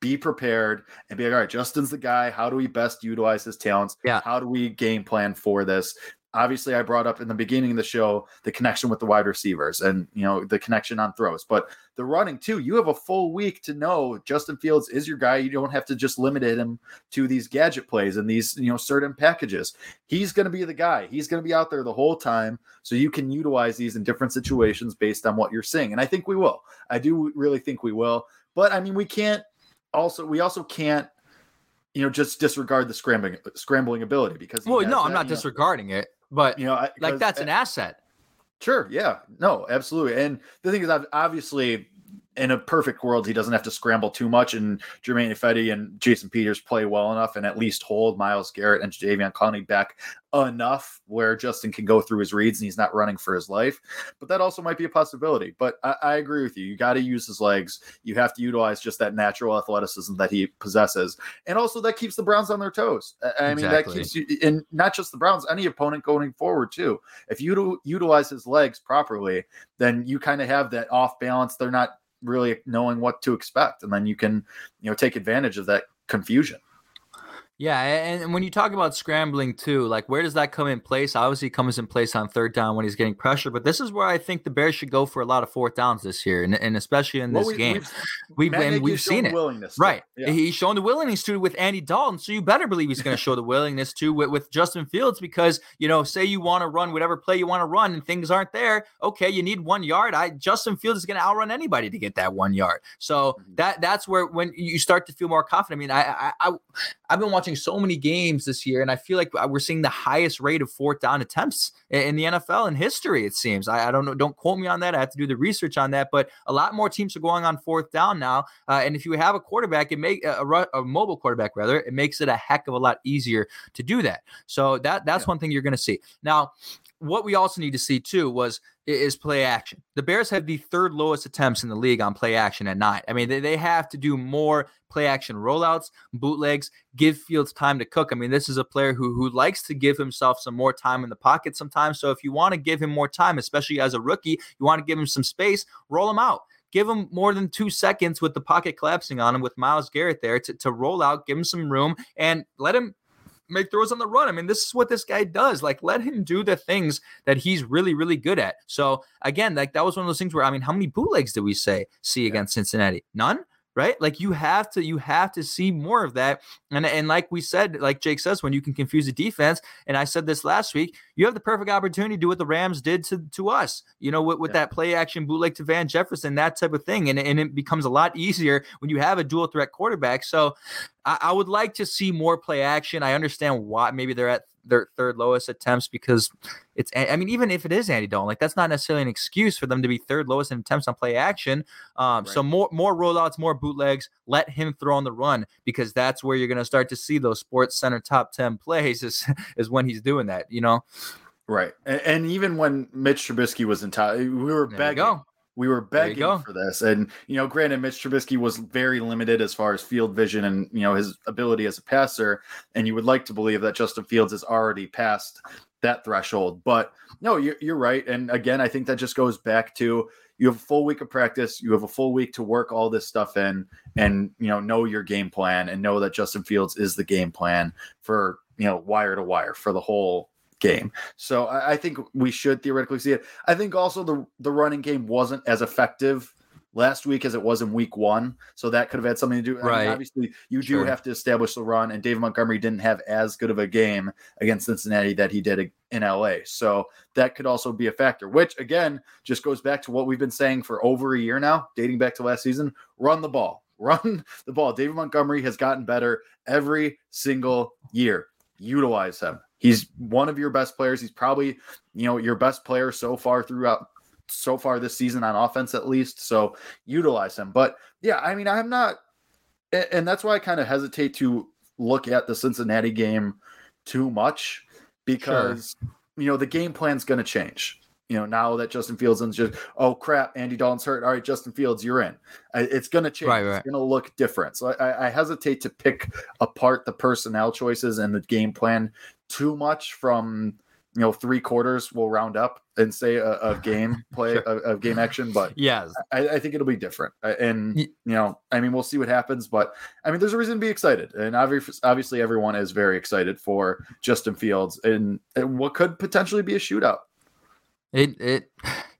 be prepared and be like, all right, Justin's the guy. How do we best utilize his talents? Yeah. How do we game plan for this? Obviously I brought up in the beginning of the show the connection with the wide receivers and you know the connection on throws, but the running too. You have a full week to know Justin Fields is your guy. You don't have to just limit him to these gadget plays and these you know certain packages. He's going to be the guy. He's going to be out there the whole time, so you can utilize these in different situations based on what you're seeing. And I think we will. I do really think we will. But I mean, we can't also we also can't you know just disregard the scrambling scrambling ability because well no i'm not disregarding know. it but you know, I, like that's an asset. Sure. Yeah. No, absolutely. And the thing is, obviously, in a perfect world, he doesn't have to scramble too much, and Germain Ifedi and Jason Peters play well enough, and at least hold Myles Garrett and Jadeveon Clowney back enough where Justin can go through his reads and he's not running for his life. But that also might be a possibility. But I, I agree with you. You got to use his legs. You have to utilize just that natural athleticism that he possesses, and also that keeps the Browns on their toes. I mean, exactly. that keeps you, and not just the Browns, any opponent going forward too. If you utilize his legs properly, then you kind of have that off balance. They're not really knowing what to expect, and then you can, you know, take advantage of that confusion. Yeah, and when you talk about scrambling too, like where does that come in place? Obviously, it comes in place on third down when he's getting pressure, but this is where I think the Bears should go for a lot of fourth downs this year, and, and especially in this well, we, game, we've we've, we've seen it. Right, yeah. he's shown the willingness to with Andy Dalton, so you better believe he's going to show the willingness to with, with Justin Fields because you know, say you want to run whatever play you want to run, and things aren't there. Okay, you need one yard. I Justin Fields is going to outrun anybody to get that one yard. So mm-hmm. that that's where when you start to feel more confident. I mean, I I, I I've been watching so many games this year, and I feel like uh, we're seeing the highest rate of fourth down attempts in the NFL in history. It seems. I, I don't know. Don't quote me on that. I have to do the research on that. But a lot more teams are going on fourth down now. Uh, and if you have a quarterback, it make a, a, mobile quarterback rather, it makes it a heck of a lot easier to do that. So that that's yeah. one thing you're going to see now what we also need to see too was is play action. The Bears have the third lowest attempts in the league on play action at nine. I mean, they, they have to do more play action rollouts, bootlegs, give Fields time to cook. I mean, this is a player who who likes to give himself some more time in the pocket sometimes. So if you want to give him more time, especially as a rookie, you want to give him some space, roll him out give him more than two seconds with the pocket collapsing on him with Myles Garrett there to, to roll out, give him some room, and let him make throws on the run. I mean, this is what this guy does. Like, let him do the things that he's really, really good at. So again, like that was one of those things where I mean, how many bootlegs did we say see against Cincinnati? None right? Like you have to you have to see more of that. And and like we said, like Jake says, when you can confuse the defense, and I said this last week, you have the perfect opportunity to do what the Rams did to, to us, you know, with, with yeah. that play action bootleg to Van Jefferson, that type of thing. And, and it becomes a lot easier when you have a dual threat quarterback. So I, I would like to see more play action. I understand why maybe they're at their third lowest attempts because it's I mean even if it is Andy Dalton like that's not necessarily an excuse for them to be third lowest in attempts on play action. Um, right. so more more rollouts more bootlegs let him throw on the run because that's where you're going to start to see those SportsCenter top 10 plays is is when he's doing that you know? Right. And, and even when Mitch Trubisky was in top we were there begging we were begging for this. And, you know, granted, Mitch Trubisky was very limited as far as field vision and, you know, his ability as a passer. And you would like to believe that Justin Fields has already passed that threshold. But no, you're, you're right. And again, I think that just goes back to you have a full week of practice, you have a full week to work all this stuff in and, you know, know your game plan and know that Justin Fields is the game plan for, you know, wire to wire for the whole game. So I, I, think we should theoretically see it. I think also the the running game wasn't as effective last week as it was in week one. So that could have had something to do. Right. I mean, obviously, you sure. do have to establish the run, and David Montgomery didn't have as good of a game against Cincinnati that he did in LA. So that could also be a factor, which again just goes back to what we've been saying for over a year now, dating back to last season. Run the ball. Run the ball. David Montgomery has gotten better every single year. Utilize him He's one of your best players. He's probably, you know, your best player so far throughout so far this season on offense at least. So utilize him. But yeah, I mean, I'm not and that's why I kind of hesitate to look at the Cincinnati game too much because sure. you know the game plan's going to change you know, now that Justin Fields is just, oh crap, Andy Dalton's hurt. All right, Justin Fields, you're in. It's going to change. Right, right. It's going to look different. So I, I, hesitate to pick apart the personnel choices and the game plan too much from, you know, three quarters will round up and say a, a game play sure. a, game action. But yes, I, I, think it'll be different. And, you know, I mean, we'll see what happens. But I mean, there's a reason to be excited. And obviously, obviously everyone is very excited for Justin Fields and, and what could potentially be a shootout. It it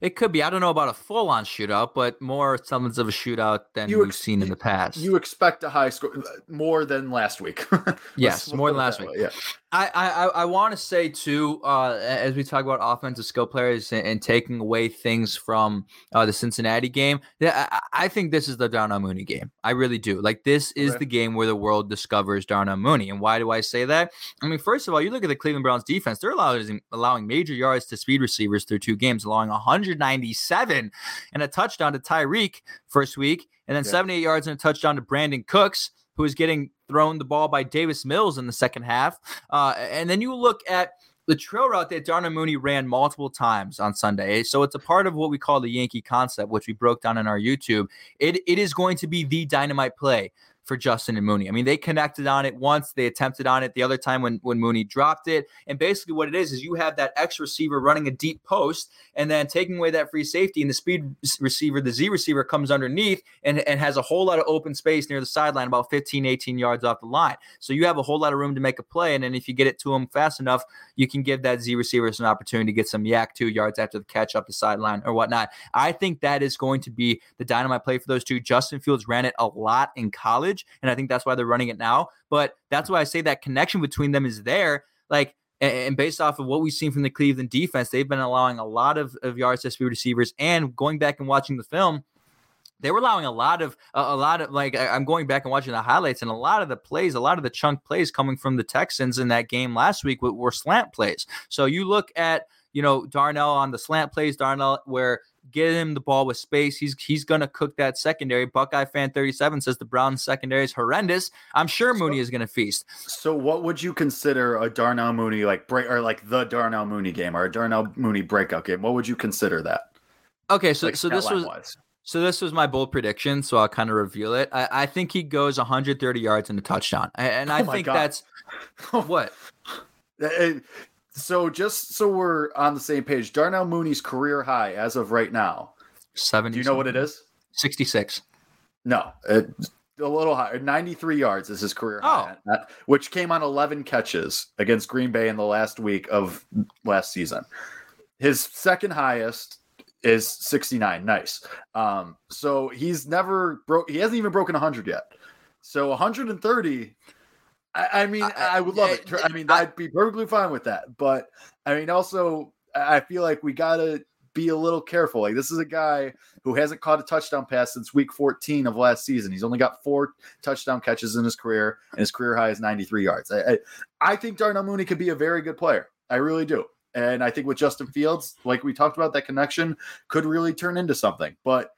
it could be. I don't know about a full on shootout, but more semblance of a shootout than you we've seen in the past. You expect a high score more than last week. yes, more than last week. Yeah. I I, I want to say too, uh, as we talk about offensive skill players and, and taking away things from uh, the Cincinnati game, I, I, think this is the Darnell Mooney game. I really do. Like this is okay. the game where the world discovers Darnell Mooney. And why do I say that? I mean, first of all, you look at the Cleveland Browns defense; they're allowing allowing major yards to speed receivers through two games, allowing throwing 197 and a touchdown to Tyreek first week, and then yeah. 78 yards and a touchdown to Brandin Cooks, who is getting thrown the ball by Davis Mills in the second half. Uh, and then you look at the trail route that Darnell Mooney ran multiple times on Sunday. So it's a part of what we call the Yankee concept, which we broke down in our YouTube. It, it is going to be the dynamite play for Justin and Mooney. I mean, they connected on it once, they attempted on it the other time when when Mooney dropped it. And basically what it is is you have that X receiver running a deep post and then taking away that free safety and the speed receiver, the Z receiver comes underneath and, and has a whole lot of open space near the sideline about 15 18 yards off the line. So you have a whole lot of room to make a play and then if you get it to him fast enough, you can give that Z receiver an opportunity to get some YAC 2 yards after the catch up the sideline or whatnot. I think that is going to be the dynamite play for those two. Justin Fields ran it a lot in college and I think that's why they're running it now. But that's why I say that connection between them is there. Like, and based off of what we've seen from the Cleveland defense, they've been allowing a lot of, of yards to speed receivers. And going back and watching the film, they were allowing a lot of a lot of like I'm going back and watching the highlights and a lot of the plays, a lot of the chunk plays coming from the Texans in that game last week were, were slant plays. So you look at you know Darnell on the slant plays, Darnell where get him the ball with space. He's he's gonna cook that secondary. Buckeye fan 37 says the Browns secondary is horrendous. I'm sure Mooney so, is gonna feast. So what would you consider a Darnell Mooney like break or like the Darnell Mooney game or a Darnell Mooney breakout game? What would you consider that? Okay, so like so this was wise. so this was my bold prediction. So I'll kind of reveal it. I, I think he goes 130 yards and a touchdown, and I oh think God. that's what. So just so we're on the same page, Darnell Mooney's career high as of right now. 70. Do you know what it is? 66. No, it, a little higher. 93 yards is his career high, oh. at, which came on 11 catches against Green Bay in the last week of last season. His second highest is 69. Nice. Um, so he's never broke. He hasn't even broken 100 yet. So 130 I, I mean, I, I, would love eh, it. Eh, I mean, I'd be perfectly fine with that. But I mean, also, I feel like we gotta be a little careful. Like this is a guy who hasn't caught a touchdown pass since week 14 of last season. He's only got four touchdown catches in his career, and his career high is 93 yards. I, I, I think Darnell Mooney could be a very good player. I really do. And I think with Justin Fields, like we talked about, that connection could really turn into something. But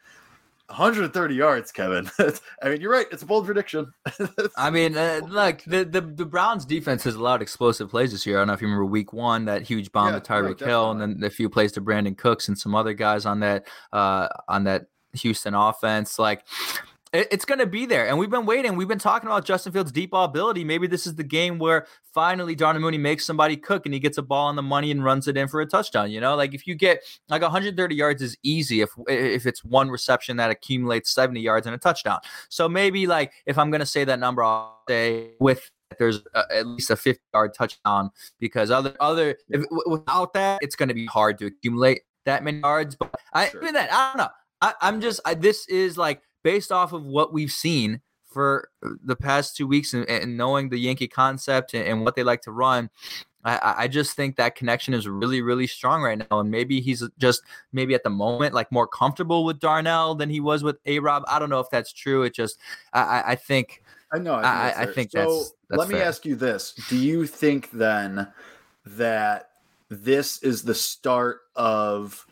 130 yards, Kevin. I mean, you're right. It's a bold prediction. I mean, uh, look, the, the the Browns defense has allowed explosive plays this year. I don't know if you remember Week One, that huge bomb yeah, to Tyreek Hill, and then the few plays to Brandin Cooks and some other guys on that uh, on that Houston offense. Like, it's going to be there. And we've been waiting. We've been talking about Justin Fields' deep ball ability. Maybe this is the game where finally Darnell Mooney makes somebody cook and he gets a ball on the money and runs it in for a touchdown. You know, like if you get like 130 yards is easy if if it's one reception that accumulates 70 yards and a touchdown. So maybe like if I'm going to say that number, I'll say with there's a, at least a 50 yard touchdown because other other if, without that it's going to be hard to accumulate that many yards. But I sure. even that I don't know. I, am just I, this is like based off of what we've seen for uh, the past two weeks and, and knowing the Yankee concept and, and, what they like to run, I, I just think that connection is really, really strong right now. And maybe he's just maybe at the moment like more comfortable with Darnell than he was with A Rob. I don't know if that's true. It just I, I think I know I think, I, I think so that's, that's let me fair. ask you this. Do you think then that this is the start of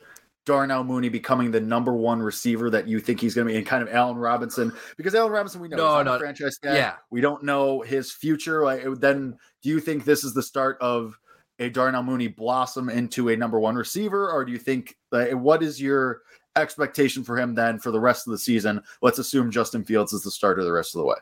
Darnell Mooney becoming the number one receiver that you think he's going to be, and kind of Allen Robinson, because Allen Robinson, we know no, no, franchise guy. Yeah, we don't know his future. Like, then, do you think this is the start of a Darnell Mooney blossom into a number one receiver, or do you think like, what is your expectation for him then for the rest of the season? Let's assume Justin Fields is the starter the rest of the way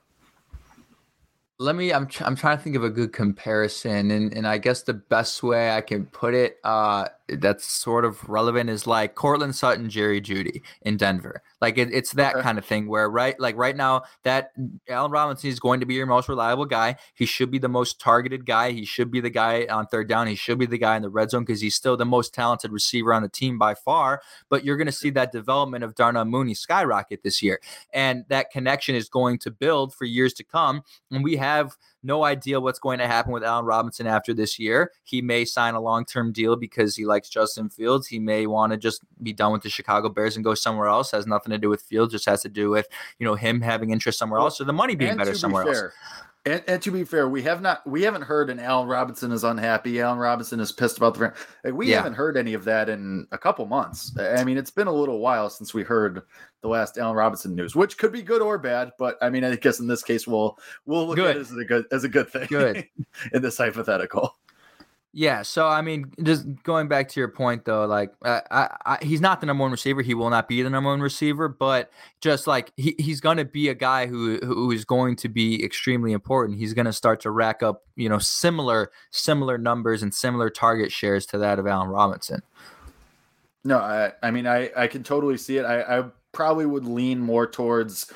let me I'm I'm trying to think of a good comparison and and I guess the best way I can put it uh that's sort of relevant is like Courtland Sutton, Jerry Jeudy in Denver. Like it, it's that okay. kind of thing where right like right now that Allen Robinson is going to be your most reliable guy. He should be the most targeted guy. He should be the guy on third down. He should be the guy in the red zone because he's still the most talented receiver on the team by far. But you're going to see that development of Darnell Mooney skyrocket this year, and that connection is going to build for years to come. And we have no idea what's going to happen with Allen Robinson after this year. He may sign a long term deal because he likes Justin Fields. He may want to just be done with the Chicago Bears and go somewhere else. Has nothing to do with Fields, just has to do with you know him having interest somewhere else or the money being better somewhere be fair, else. And, and, to be fair, we have not we haven't heard an Allen Robinson is unhappy. Allen Robinson is pissed about the we yeah. haven't heard any of that in a couple months. I mean, it's been a little while since we heard the last Allen Robinson news, which could be good or bad. But I mean, I guess in this case, we'll we'll look good. at it as a good as a good thing. Good in this hypothetical. Yeah, so I mean, just going back to your point though, like uh, I, I, he's not the number one receiver. He will not be the number one receiver, but just like he, he's going to be a guy who who is going to be extremely important. He's going to start to rack up, you know, similar similar numbers and similar target shares to that of Allen Robinson. No, I, I mean, I, I can totally see it. I, I probably would lean more towards,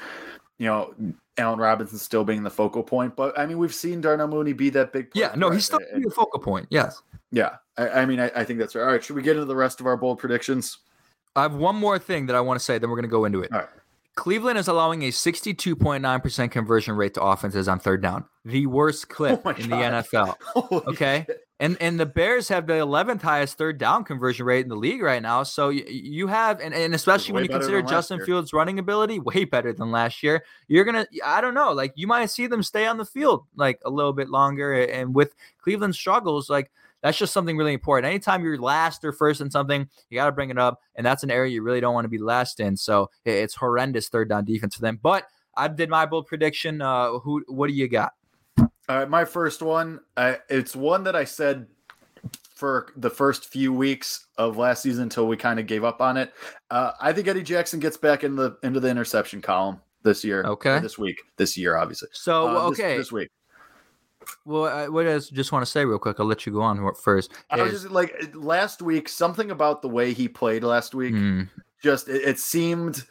you know, Allen Robinson still being the focal point. But I mean, we've seen Darnell Mooney be that big. Yeah, no, he's still the focal point. Yes. Yeah, I, I mean, I, I, think that's right. All right, should we get into the rest of our bold predictions? I have one more thing that I want to say, then we're going to go into it. All right. Cleveland is allowing a 62.9% conversion rate to offenses on third down, the worst clip oh in God. the NFL. Holy okay. Shit. And and the Bears have the 11th highest third down conversion rate in the league right now. So you, you have and, and especially when you consider Justin Fields' running ability, way better than last year. You're gonna I don't know, like you might see them stay on the field like a little bit longer. And with Cleveland struggles, like that's just something really important. Anytime you're last or first in something, you got to bring it up, and that's an area you really don't want to be last in. So it's horrendous third down defense for them. But I did my bold prediction. Uh, who? What do you got? All right, my first one. I, it's one that I said for the first few weeks of last season until we kind of gave up on it. Uh, I think Eddie Jackson gets back in the into the interception column this year. Okay, this week, this year, obviously. So uh, okay, this, this, week. Well, I, what I just want to say real quick, I'll let you go on first. I was just like last week, something about the way he played last week, mm. just it, it seemed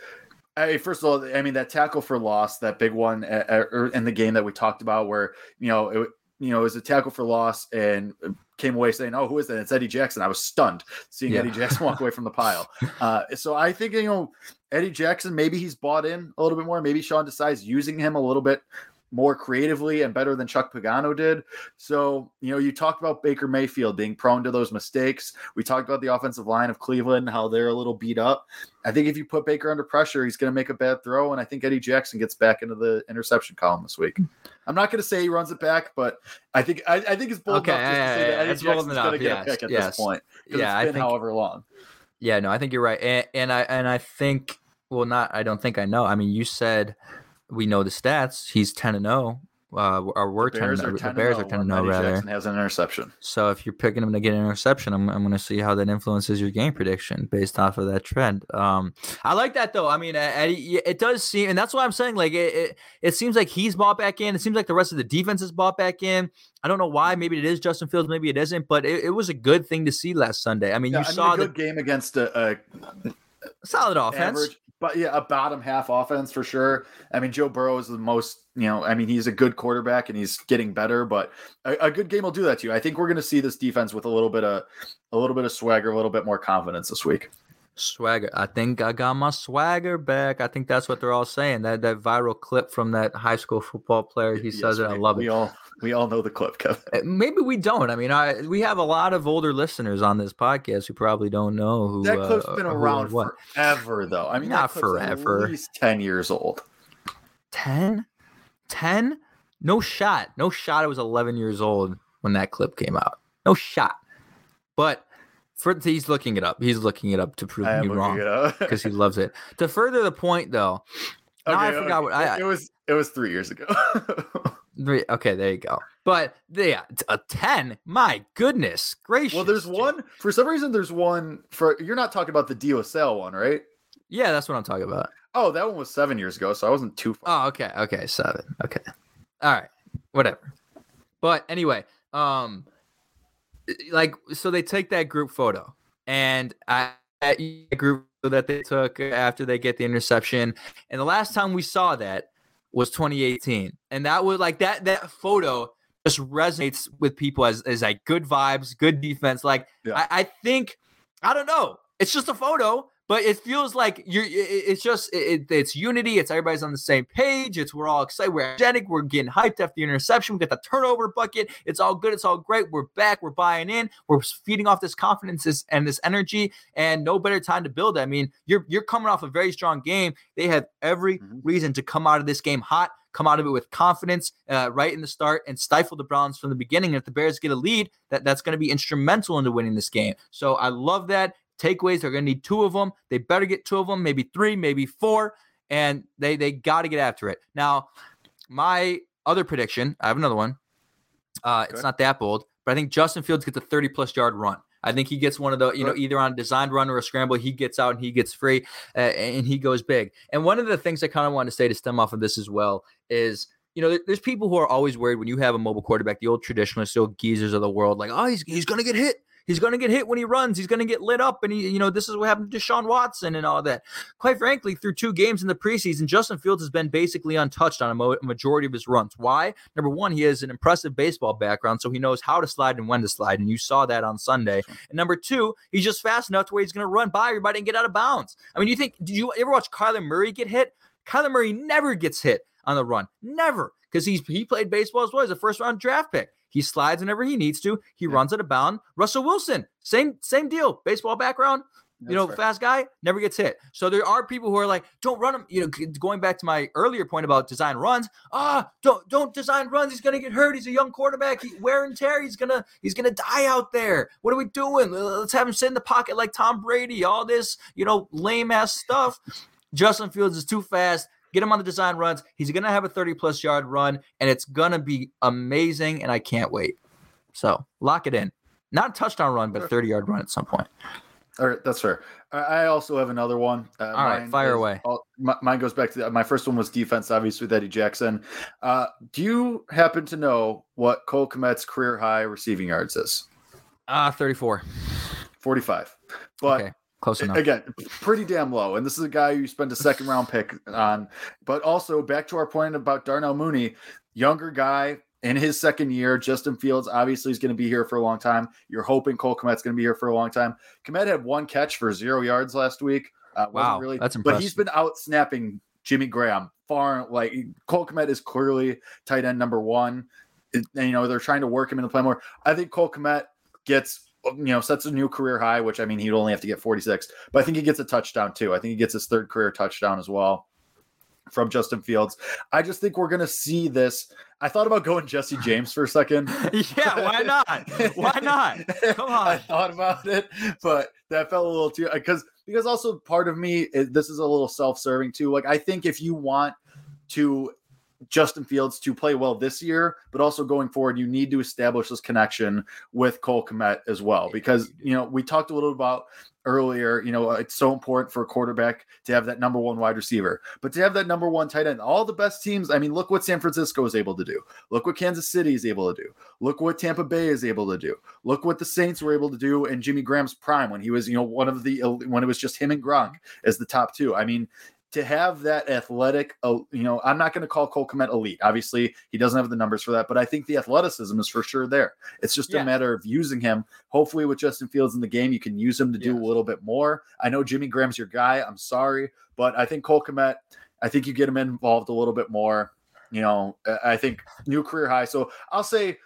I, first of all, I mean that tackle for loss, that big one er, in the game that we talked about, where you know it, you know it was a tackle for loss, and came away saying, "Oh, who is that?" It's Eddie Jackson. I was stunned seeing yeah. Eddie Jackson walk away from the pile. Uh, so I think you know Eddie Jackson, maybe he's bought in a little bit more. Maybe Sean Desai's using him a little bit more creatively and better than Chuck Pagano did. So, you know, you talked about Baker Mayfield being prone to those mistakes. We talked about the offensive line of Cleveland, how they're a little beat up. I think if you put Baker under pressure, he's going to make a bad throw. And I think Eddie Jackson gets back into the interception column this week. I'm not going to say he runs it back, but I think I, I think it's bold okay, enough yeah, to say yeah, that Eddie Jackson's going to get yes, a pick at yes. this point. Yeah, I think however long. Yeah, no, I think you're right, and, and I and I think well, not I don't think I know. I mean, you said we know the stats. He's ten and zero uh, or we're 10, Bears 10, are 10 the Bears are 10 0 rather. Jackson has an interception. So if you're picking him to get an interception, I'm, I'm going to see how that influences your game prediction based off of that trend. Um, I like that though. I mean, Eddie, it does seem, and that's why I'm saying like it, it, it, seems like he's bought back in. It seems like the rest of the defense is bought back in. I don't know why. Maybe it is Justin Fields. Maybe it isn't. But it, it was a good thing to see last Sunday. I mean, yeah, you I saw mean, a good the game against a, a solid offense. Average, but yeah, a bottom half offense for sure. I mean, Joe Burrow is the most, you know, I mean, he's a good quarterback and he's getting better, but a, a good game will do that to you. I think we're going to see this defense with a little bit of a little bit of swagger, a little bit more confidence this week. Swagger. I think I got my swagger back. I think that's what they're all saying. That that viral clip from that high school football player. He yes, says it. I love it. All, we all know the clip, Kevin. Uh, maybe we don't. I mean, I we have a lot of older listeners on this podcast who probably don't know who that clip's uh, been around forever, though. I mean, not forever. At least ten years old. 10? 10? No shot. No shot. I was 11 years old when that clip came out. No shot. But for he's looking it up. He's looking it up to prove me wrong because he loves it. To further the point, though, okay, I forgot okay. what I. It was. It was three years ago. Okay, there you go. But yeah, a ten. My goodness gracious. Well, there's one for some reason. There's one for you're not talking about the DSL one, right? Yeah, that's what I'm talking about. Oh, that one was seven years ago, so I wasn't too far. Oh, okay, okay, seven. Okay, all right, whatever. But anyway, um, like so they take that group photo, and I that group that they took after they get the interception, and the last time we saw that was 2018, and that was like that that photo just resonates with people as as like good vibes, good defense. Like yeah. I, I think I don't know, it's just a photo, but it feels like you're it's just it, it's unity it's everybody's on the same page it's we're all excited we're energetic we're getting hyped after the interception we got the turnover bucket it's all good it's all great we're back we're buying in we're feeding off this confidence and this energy and no better time to build it. i mean you're you're coming off a very strong game they have every mm-hmm. reason to come out of this game hot come out of it with confidence uh, right in the start and stifle the Browns from the beginning. And if the Bears get a lead, that, that's going to be instrumental into winning this game. So I love that. Takeaways, they're going to need two of them. They better get two of them, maybe three, maybe four. And they they got to get after it. Now, my other prediction, I have another one. Uh, it's not that bold, but I think Justin Fields gets a 30 plus yard run. I think he gets one of the, you know, either on a designed run or a scramble, he gets out and he gets free uh, and he goes big. And one of the things I kind of want to say to stem off of this as well is, you know, there's people who are always worried when you have a mobile quarterback, the old traditionalists, the old geezers of the world, like, oh, he's, he's going to get hit. He's going to get hit when he runs. He's going to get lit up. And, he, you know, this is what happened to Deshaun Watson and all that. Quite frankly, through two games in the preseason, Justin Fields has been basically untouched on a mo- majority of his runs. Why? Number one, he has an impressive baseball background, so he knows how to slide and when to slide. And you saw that on Sunday. And number two, he's just fast enough to where he's going to run by everybody and get out of bounds. I mean, you think, did you ever watch Kyler Murray get hit? Kyler Murray never gets hit on the run. Never. Because he's he played baseball as well as a first round draft pick. He slides whenever he needs to. He yeah. runs at a bound. Russell Wilson, same same deal. Baseball background. That's you know, fair. fast guy never gets hit. So there are people who are like, don't run him. You know, going back to my earlier point about design runs. Ah, don't don't design runs. He's gonna get hurt. He's a young quarterback. He, wear and tear. He's gonna he's gonna die out there. What are we doing? Let's have him sit in the pocket like Tom Brady. All this, you know, lame ass stuff. Justin Fields is too fast get him on the design runs. He's going to have a 30 plus yard run, and it's going to be amazing. And I can't wait. So lock it in. Not a touchdown run, but a 30 yard run at some point. All right, that's fair. I also have another one. Uh, All right, fire away. All, mine goes back to the, my first one was defense, obviously with Eddie Jackson. Uh, do you happen to know what Cole Kmet's career high receiving yards is? Uh 34. 45. But okay. Close enough. Again, pretty damn low. And this is a guy you spent a second round pick on. But also back to our point about Darnell Mooney, younger guy in his second year. Justin Fields obviously is going to be here for a long time. You're hoping Cole Kmet's going to be here for a long time. Kmet had one catch for zero yards last week. Uh, wow, really, that's impressive. But he's been out snapping Jimmy Graham far. Like Cole Kmet is clearly tight end number one. It, and, you know they're trying to work him into play more. I think Cole Kmet gets Uh, you know, sets a new career high, which I mean, he'd only have to get 46, but I think he gets a touchdown too. I think he gets his third career touchdown as well from Justin Fields. I just think we're going to see this. I thought about going Jesse James for a second. yeah, why not? Why not? Come on. I thought about it, but that felt a little too uh, because because also part of me this is a little self-serving too. Like I think if you want to Justin Fields to play well this year, but also going forward, you need to establish this connection with Cole Kmet as well. Because, you know, we talked a little about earlier, you know, it's so important for a quarterback to have that number one wide receiver, but to have that number one tight end. All the best teams, I mean, look what San Francisco is able to do. Look what Kansas City is able to do. Look what Tampa Bay is able to do. Look what the Saints were able to do in Jimmy Graham's prime when he was, you know, one of the, when it was just him and Gronk as the top two. I mean, to have that athletic, you know, I'm not going to call Cole Kmet elite. Obviously, he doesn't have the numbers for that, but I think the athleticism is for sure there. It's just yeah. a matter of using him. Hopefully, with Justin Fields in the game, you can use him to do a little bit more. I know Jimmy Graham's your guy. I'm sorry, but I think Cole Kmet, I think you get him involved a little bit more. You know, I think new career high. So I'll say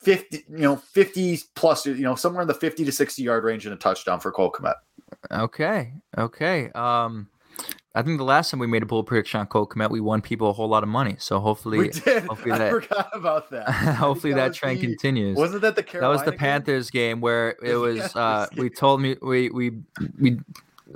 50, you know, 50 plus, you know, somewhere in the 50 to 60 yard range in a touchdown for Cole Kmet. Okay. Okay. Um, I think the last time we made a bold prediction on Cole Kmet, we won people a whole lot of money. So hopefully, we did. hopefully I that, forgot about that. hopefully that, that trend the, continues. Wasn't that the Carolina That was the Panthers game, game where it was. Uh, we told me we we we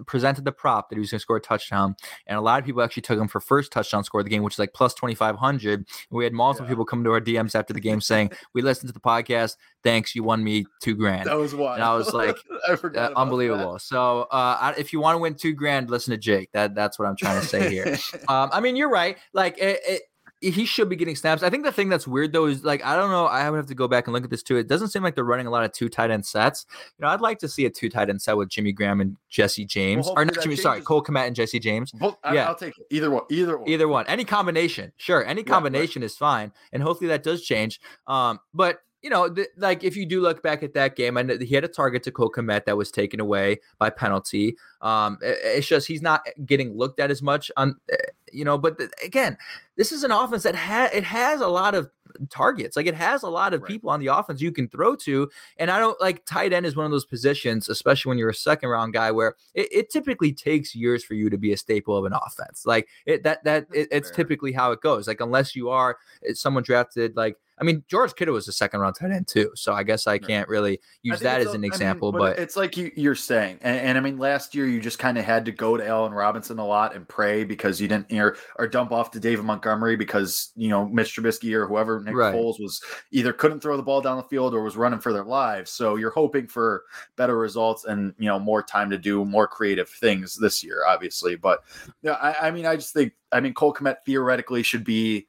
presented the prop that he was going to score a touchdown, and a lot of people actually took him for first touchdown score of the game, which is like plus twenty five hundred. We had multiple yeah. people come to our DMs after the game saying, "We listened to the podcast. Thanks, you won me two grand." That was wild. And I was like, I uh, unbelievable. That. So, uh, if you want to win two grand, listen to Jake. That that's what I'm trying to say here. um, I mean, you're right. Like it, it he should be getting snaps. I think the thing that's weird though is like I don't know. I would have to go back and look at this too. It doesn't seem like they're running a lot of two tight end sets. You know, I'd like to see a two tight end set with Jimmy Graham and Jesse James, well, or not Jimmy. Changes. Sorry, Cole Kmet and Jesse James. Well, yeah, I'll take either one. Either one. Either one. Any combination. Sure, any combination yeah, right. is fine, and hopefully that does change. Um, but you know, th- like if you do look back at that game, and he had a target to Cole Kmet that was taken away by penalty. Um, it, it's just he's not getting looked at as much on, eh, you know. But th- again, this is an offense that has it has a lot of targets. Like it has a lot of right. people on the offense you can throw to. And I don't like tight end is one of those positions, especially when you're a second round guy, where it, it typically takes years for you to be a staple of an offense. Like it, that that it, it's typically how it goes. Like unless you are eh, someone drafted like I mean, George Kittle was a second round tight end too, so I guess I can't really use that as an a, example. I mean, but, but, it's like you, are saying, and, and, I mean, last year you just kind of had to go to Allen Robinson a lot and pray because you didn't, or, or dump off to David Montgomery because you know Mitch Trubisky or whoever Nick right. Foles was either couldn't throw the ball down the field or was running for their lives. So you're hoping for better results and you know more time to do more creative things this year, obviously. But yeah, I, I mean, I just think, I mean, Cole Kmet theoretically should be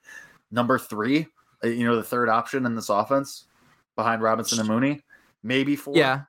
number three you know, the third option in this offense behind Robinson and Mooney, maybe four. Yeah,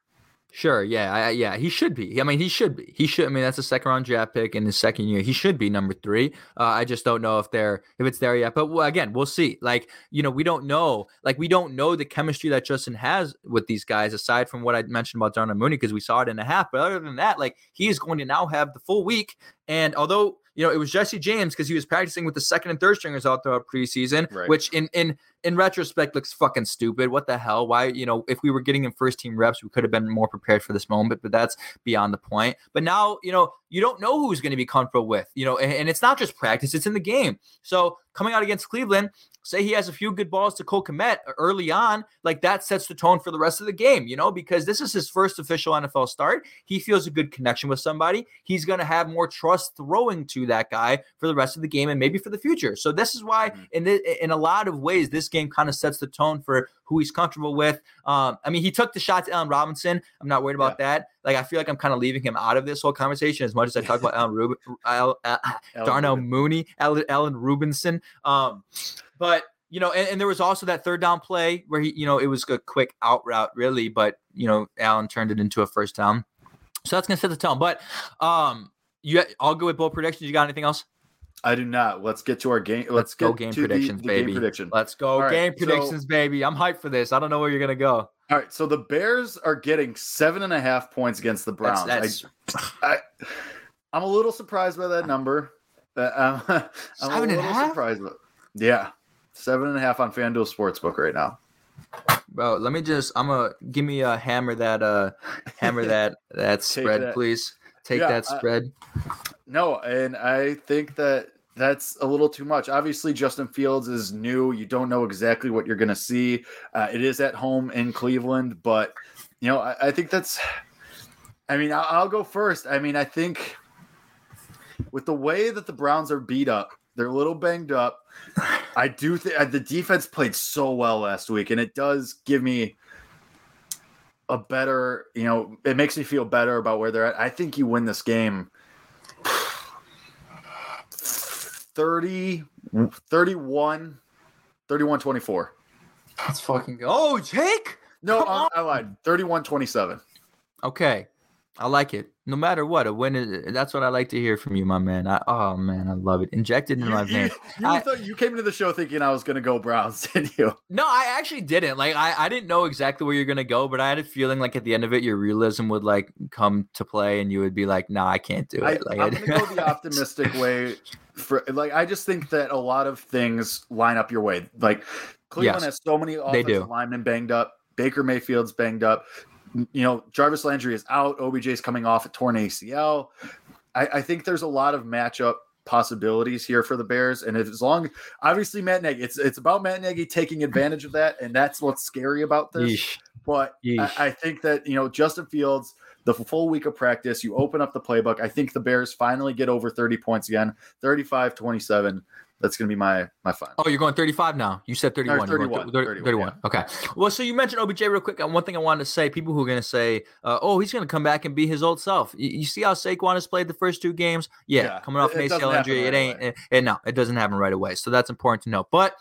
sure. Yeah, I, yeah, he should be. I mean, he should be. He should. I mean, that's a second round draft pick in his second year. He should be number three. Uh, I just don't know if they're if it's there yet. But again, we'll see. Like you know, we don't know. Like we don't know the chemistry that Justin has with these guys aside from what I mentioned about Darnell Mooney because we saw it in a half. But other than that, like he is going to now have the full week. And although you know, it was Jesse James because he was practicing with the second and third stringers out throughout preseason, right. which in in in retrospect looks fucking stupid. What the hell? Why, you know, if we were getting him first team reps, we could have been more prepared for this moment, but that's beyond the point. But now, you know, you don't know who's going to be comfortable with, you know, and, and it's not just practice, it's in the game. So coming out against Cleveland, say he has a few good balls to Cole Kmet early on, like that sets the tone for the rest of the game, you know, because this is his first official NFL start. He feels a good connection with somebody. He's going to have more trust throwing to that guy for the rest of the game and maybe for the future. So this is why, mm-hmm. in the, in a lot of ways, this game kind of sets the tone for who he's comfortable with. Um, I mean, he took the shot to Allen Robinson. I'm not worried about yeah. that. Like, I feel like I'm kind of leaving him out of this whole conversation as much as I talk about Allen Rubin, Al, uh, Darnell Rubin. Mooney, Allen, Robinson. Um, but you know, and, and, there was also that third down play where he, you know, it was a quick out route, really, but you know, Allen turned it into a first down. So that's gonna set the tone. But um, you, I'll go with both predictions. You got anything else? I do not. Let's get to our game. Let's, Let's go game predictions, the, the baby. Game prediction. Let's go All game predictions, so, baby. I'm hyped for this. I don't know where you're gonna go. All right, so the Bears are getting seven and a half points against the Browns. That's, that's... I, am a little surprised by that number. Uh, I'm, I'm seven a little surprised. By, yeah, Seven and a half on FanDuel Sportsbook right now. Bro, let me just I'm gonna give me a hammer that uh hammer that that spread, that. please. Take yeah, that spread. No, and I think that that's a little too much. Obviously, Justin Fields is new. You don't know exactly what you're going to see. Uh, it is at home in Cleveland, but you know, I, I think that's. I mean, I'll, I'll, go first. I mean, I think with the way that the Browns are beat up, they're a little banged up. I do think uh, the defense played so well last week, and it does give me a better, you know, it makes me feel better about where they're at. I think you win this game 30, mm. 31, 31 24. That's fucking. Oh, Jake? No, I, I lied. 31 27. Okay. I like it. No matter what, uh, a win is uh, that's what I like to hear from you, my man. I, oh man, I love it. Injected in you, my veins. You, you, I, thought you came into the show thinking I was gonna go Browns, didn't you? No, I actually didn't. Like I, I didn't know exactly where you're gonna go, but I had a feeling like at the end of it, your realism would like come to play, and you would be like, "Nah, I can't do it." I, like, I'm gonna go the optimistic way. For like, I just think that a lot of things line up your way. Like Cleveland yes, has so many offensive linemen banged up. Baker Mayfield's banged up you know, Jarvis Landry is out. OBJ is coming off a torn ACL. I, I, think there's a lot of matchup possibilities here for the Bears. And as long, obviously, Matt Nagy, it's it's about Matt Nagy taking advantage of that, and that's what's scary about this. Yeesh. But I, I think that you know Justin Fields, the full week of practice, you open up the playbook. I think the Bears finally get over 30 points again, 35 27. That's going to be my my fun. Oh, you're going 35 now. You said 31. 31, 30, 31. 31. Yeah. Okay. Well, so you mentioned OBJ real quick. One thing I wanted to say: people who are going to say, uh, "Oh, he's going to come back and be his old self." You, you, see how Saquon has played the first two games? Yeah, yeah. coming off an ACL injury, right it ain't. It, it, no, it doesn't happen right away. So that's important to know. But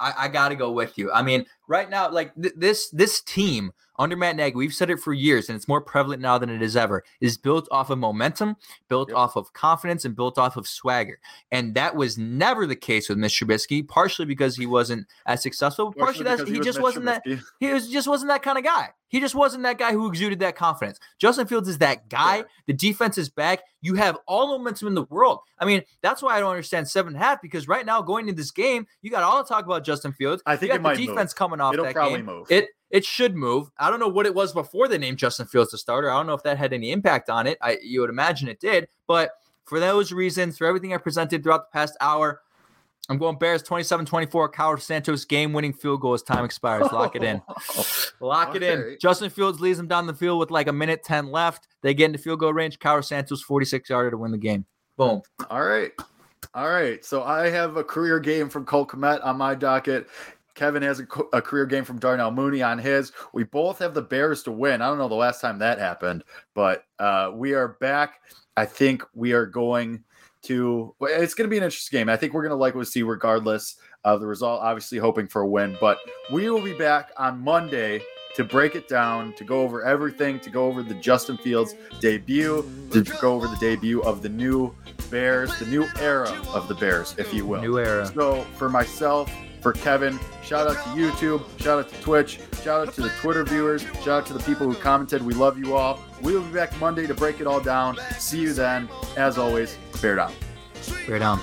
I, I got to go with you. I mean, right now, like th- this this team under Matt Nagy, we've said it for years, and it's more prevalent now than it is ever, is built off of momentum, built yep. off of confidence, and built off of swagger. And that was never the case with Mr. Trubisky, partially because he wasn't as successful, partially, partially that he just wasn't Trubisky. that he was just wasn't that kind of guy. He just wasn't that guy who exuded that confidence. Justin Fields is that guy. Sure. The defense is back. You have all momentum in the world. I mean, that's why I don't understand seven and a half because right now going into this game, you got all the talk about Justin Fields. I think you got the defense move. coming off It'll that probably game. Move. It it should move. I don't know what it was before they named Justin Fields the starter. I don't know if that had any impact on it. I you would imagine it did, but for those reasons, for everything I presented throughout the past hour, I'm going Bears 27 24. Cairo Santos game winning field goal as time expires. Lock it in. Lock it in. Justin Fields leads them down the field with like a minute 10 left. They get into field goal range. Cairo Santos 46 yarder to win the game. Boom. All right. All right. So I have a career game from Cole Kmet on my docket. Kevin has a, a, career game from Darnell Mooney on his. We both have the Bears to win. I don't know the last time that happened, but uh, we are back. I think we are going to. It's going to be an interesting game. I think we're going to like what we see regardless of the result. Obviously, hoping for a win, but we will be back on Monday to break it down, to go over everything, to go over the Justin Fields debut, to go over the debut of the new Bears, the new era of the Bears, if you will. New era. So for myself, for Kevin. Shout out to YouTube. Shout out to Twitch. Shout out to the Twitter viewers. Shout out to the people who commented. We love you all. We will be back Monday to break it all down. See you then. As always, bear down. Bear down.